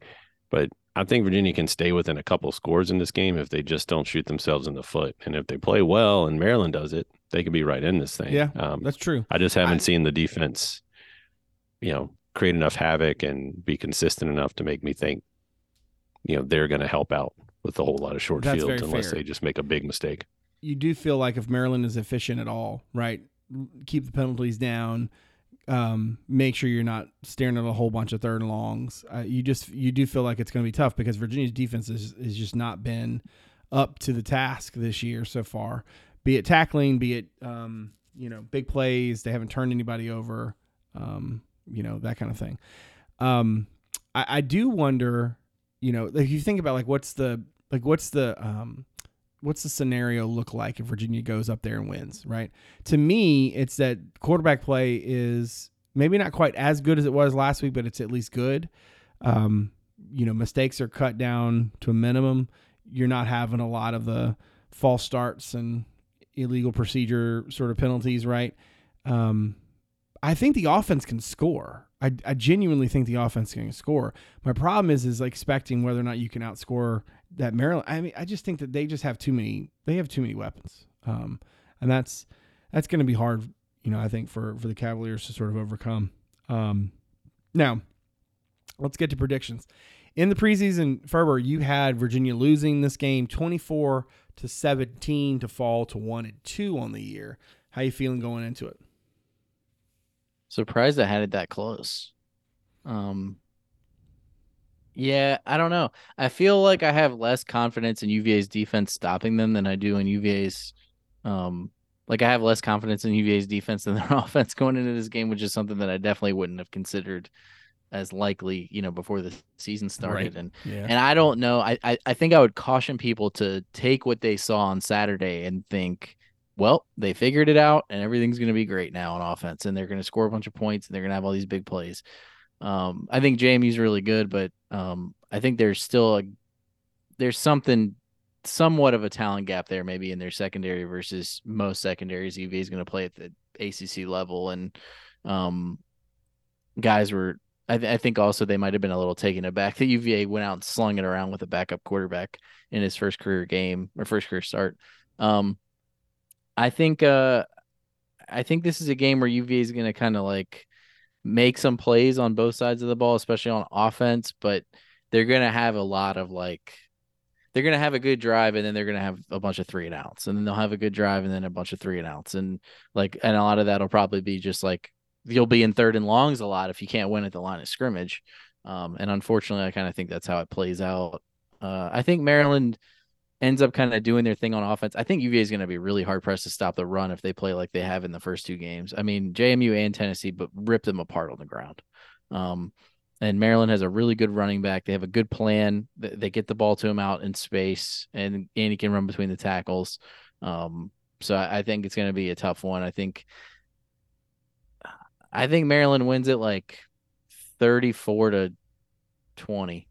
but I think Virginia can stay within a couple scores in this game if they just don't shoot themselves in the foot. And if they play well and Maryland does it, they could be right in this thing. Yeah, Um, That's true. I just haven't I- seen the defense, you know, create enough havoc and be consistent enough to make me think, you know, they're going to help out with a whole lot of short That's fields unless fair. they just make a big mistake. you do feel like if Maryland is efficient at all, right? Keep the penalties down. Um, make sure you're not staring at a whole bunch of third and longs. Uh, you just you do feel like it's going to be tough because Virginia's defense is is just not been up to the task this year so far, be it tackling, be it um, you know big plays. They haven't turned anybody over, um, you know that kind of thing. Um, I, I do wonder, you know, if you think about like what's the like what's the um, what's the scenario look like if Virginia goes up there and wins, right? To me, it's that quarterback play is maybe not quite as good as it was last week, but it's at least good. Um, you know, mistakes are cut down to a minimum. You're not having a lot of the false starts and illegal procedure sort of penalties, right? Um, I think the offense can score. I, I genuinely think the offense can score. My problem is is expecting whether or not you can outscore that Maryland. I mean, I just think that they just have too many. They have too many weapons, um, and that's that's going to be hard. You know, I think for for the Cavaliers to sort of overcome. Um, now, let's get to predictions. In the preseason, Ferber, you had Virginia losing this game, twenty four to seventeen, to fall to one and two on the year. How you feeling going into it? Surprised I had it that close. Um Yeah, I don't know. I feel like I have less confidence in UVA's defense stopping them than I do in UVA's um like I have less confidence in UVA's defense than their offense going into this game, which is something that I definitely wouldn't have considered as likely, you know, before the season started. And Yeah. and I don't know. I, I I think I would caution people to take what they saw on Saturday and think, well, they figured it out and everything's going to be great now on offense and they're going to score a bunch of points and they're going to have all these big plays. Um, I think JMU's really good, but um, I think there's still a there's something somewhat of a talent gap there, maybe in their secondary versus most secondaries. UVA is going to play at the ACC level, and um, guys were. I, th- I think also they might have been a little taken aback that UVA went out and slung it around with a backup quarterback in his first career game or first career start. Um, I think uh, I think this is a game where UVA is going to kind of like make some plays on both sides of the ball, especially on offense, but they're going to have a lot of like they're going to have a good drive and then they're going to have a bunch of three and outs and then they'll have a good drive and then a bunch of three and outs and like and a lot of that'll probably be just like you'll be in third and longs a lot if you can't win at the line of scrimmage. Um, and unfortunately, I kind of think that's how it plays out. Uh, I think Maryland ends up kind of doing their thing on offense. I think UVA is going to be really hard pressed to stop the run if they play like they have in the first two games. I mean, JMU and Tennessee, but rip them apart on the ground. Um, and Maryland has a really good running back. They have a good plan. They, get the ball to him out in space, and and he can run between the tackles. Um, so I, I think it's going to be a tough one. I think. I think Maryland wins it like thirty-four to twenty,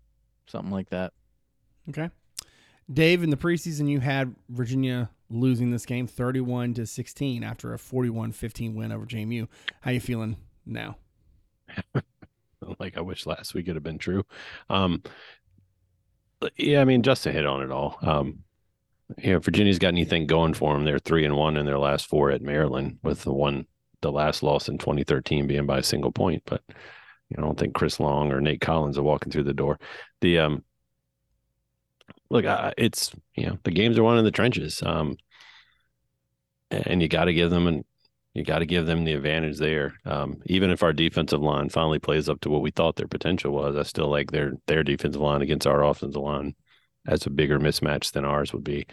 something like that. Okay. Dave, in the preseason, you had Virginia losing this game 31 to 16 after a 41 15 win over JMU. How you feeling now? like I wish last week could have been true. Um, yeah, I mean, just to hit on it all. Um, you know, Virginia's got anything going for them. They're three and one in their last four at Maryland, with the one, the last loss in 2013 being by a single point. But you know, I don't think Chris Long or Nate Collins are walking through the door. The um, look, it's you know, the games are won in the trenches. Um, and you got to give them and you got to give them the advantage there. Um, even if our defensive line finally plays up to what we thought their potential was, I still like their their defensive line against our offensive line as a bigger mismatch than ours would be.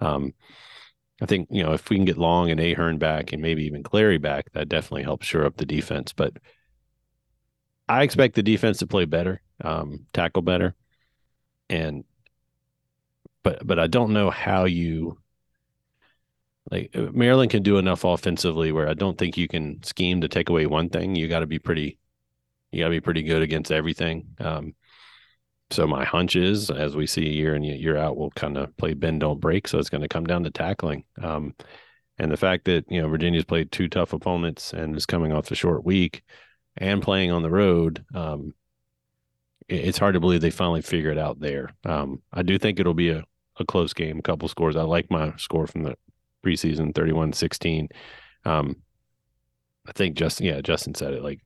Um, I think you know if we can get Long and Ahern back and maybe even Clary back, that definitely helps shore up the defense. But I expect the defense to play better, um, tackle better, and but but I don't know how you like uh, Maryland can do enough offensively where I don't think you can scheme to take away one thing. You got to be pretty, you got to be pretty good against everything. Um, so my hunch is, as we see a year in year out, we'll kind of play bend don't break. So it's going to come down to tackling. Um, and the fact that you know Virginia's played two tough opponents and is coming off a short week and playing on the road, um, it- it's hard to believe they finally figure it out there. Um, I do think it'll be a, a close game, a couple scores. I like my score from the preseason 31 16 um i think justin yeah justin said it like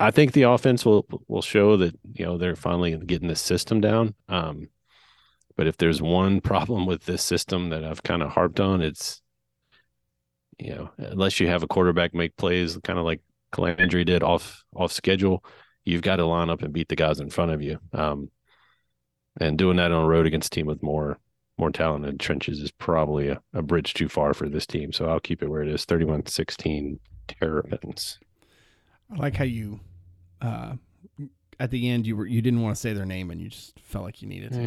i think the offense will will show that you know they're finally getting the system down. Um but if there's one problem with this system that i've kind of harped on it's you know unless you have a quarterback make plays kind of like Colandrea did off off schedule you've got to line up and beat the guys in front of you. Um and doing that on the road against a team with more more talented trenches is probably a, a bridge too far for this team. So I'll keep it where it is 31 16 Terrapins. I like how you, uh, at the end, you were you didn't want to say their name and you just felt like you needed to.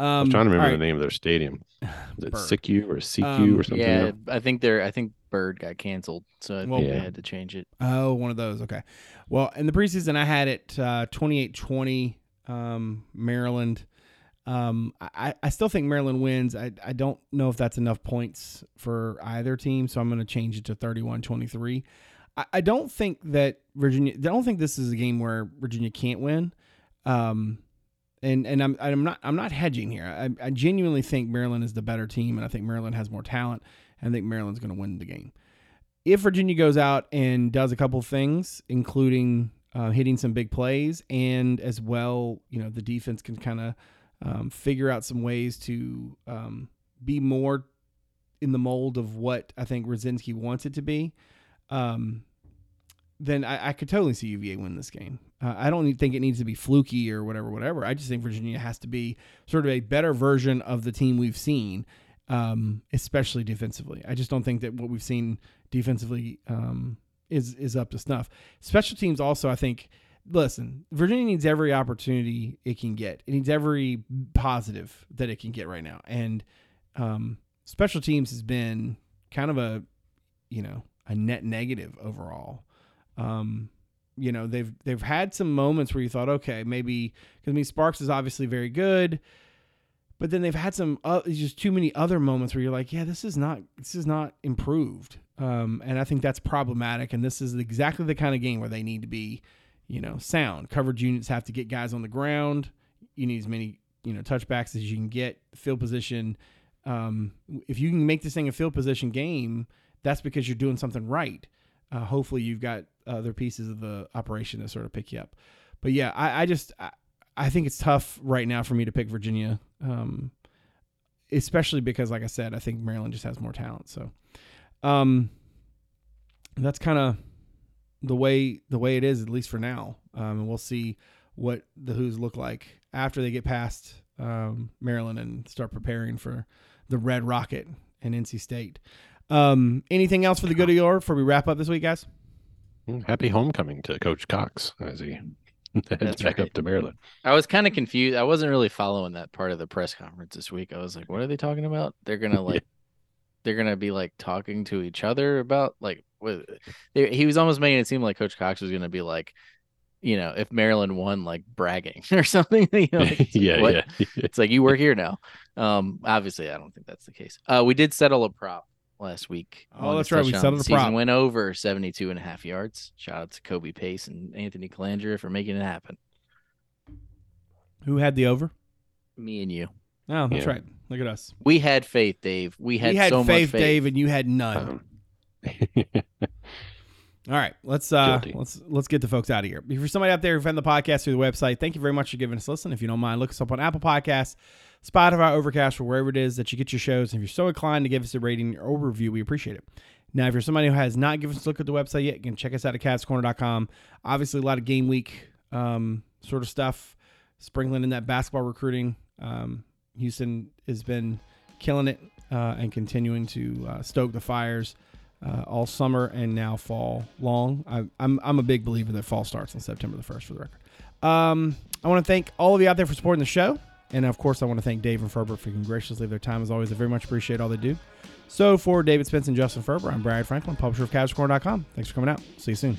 I Um, was trying to remember all the name of their stadium. Is it Byrd. SECU or CQ Um, or something? Yeah, I think they're. I think Byrd got canceled, so I Well- think they Yeah. had to change it. Oh, one of those. Okay. Well, in the preseason, I had it uh, 28-20, um, Maryland. Um, I, I still think Maryland wins. I, I don't know if that's enough points for either team, so I'm going to change it to 31-23. I, I don't think that Virginia. I don't think this is a game where Virginia can't win. Um, and and I'm I'm not I'm not hedging here. I, I genuinely think Maryland is the better team, and I think Maryland has more talent. And I think Maryland's going to win the game if Virginia goes out and does a couple things, including uh, hitting some big plays, and as well, you know, the defense can kind of um, figure out some ways to um, be more in the mold of what I think Rudzinski wants it to be. Um, then I, I could totally see UVA win this game. Uh, I don't think it needs to be fluky or whatever, whatever. I just think Virginia has to be sort of a better version of the team we've seen, um, especially defensively. I just don't think that what we've seen defensively um, is is up to snuff. Special teams also, I think. Listen, Virginia needs every opportunity it can get. It needs every positive that it can get right now, and um, special teams has been kind of a, you know, a net negative overall. Um, you know, they've they've had some moments where you thought, okay, maybe because I mean Sparks is obviously very good, but then they've had some uh, just too many other moments where you're like, yeah, this is not this is not improved, um, and I think that's problematic. And this is exactly the kind of game where they need to be, you know, sound. Coverage units have to get guys on the ground. You need as many you know touchbacks as you can get. Field position. Um, if you can make this thing a field position game, that's because you're doing something right. Uh, hopefully, you've got other pieces of the operation to sort of pick you up. But yeah, I, I just I, I think it's tough right now for me to pick Virginia, um, especially because, like I said, I think Maryland just has more talent. So, um, that's kind of the way the way it is, at least for now. Um, and we'll see what the Hoos look like after they get past um, Maryland and start preparing for the Red Rocket and NC State. Um, anything else for the good of your before we wrap up this week, guys? Mm, Happy homecoming to Coach Cox as he That's back right. up to Maryland. I was kind of confused. I wasn't really following that part of the press conference this week. I was like, what are they talking about? They're gonna like, they're gonna be like talking to each other about like what? They, he was almost making it seem like Coach Cox was gonna be like, you know, if Maryland won, like bragging or something. You know, like, it's like, yeah, yeah. It's like you work here now. Um, obviously, I don't think that's the case. Uh, we did settle a prop last week. Oh, that's the right, we touchdown. settled a Season prop. Went over 72 and a half yards. Shout out to Kobe Pace and Anthony Colandrea for making it happen. Who had the over? Me and you. Oh, that's Yeah. right. Look at us. We had faith, Dave. We had, we had so faith, much faith. Dave, and you had none. Um, All right, let's uh Guilty. let's let's get the folks out of here. If you're somebody out there who found the podcast through the website, thank you very much for giving us a listen. If you don't mind, look us up on Apple Podcasts, Spotify, Overcast, or wherever it is that you get your shows. And if you're so inclined to give us a rating or review, we appreciate it. Now, if you're somebody who has not given us a look at the website yet, you can check us out at CavsCorner.com. Obviously, a lot of game week um, sort of stuff, sprinkling in that basketball recruiting. Um, Houston has been killing it uh, and continuing to uh, stoke the fires uh, all summer and now fall long. I, I'm, I'm a big believer that fall starts on September the 1st for the record. Um, I want to thank all of you out there for supporting the show. And of course, I want to thank Dave and Ferber for graciously their time as always. I very much appreciate all they do. So for David Spence and Justin Ferber, I'm Brad Franklin, publisher of CavsCorner.com. Thanks for coming out. See you soon.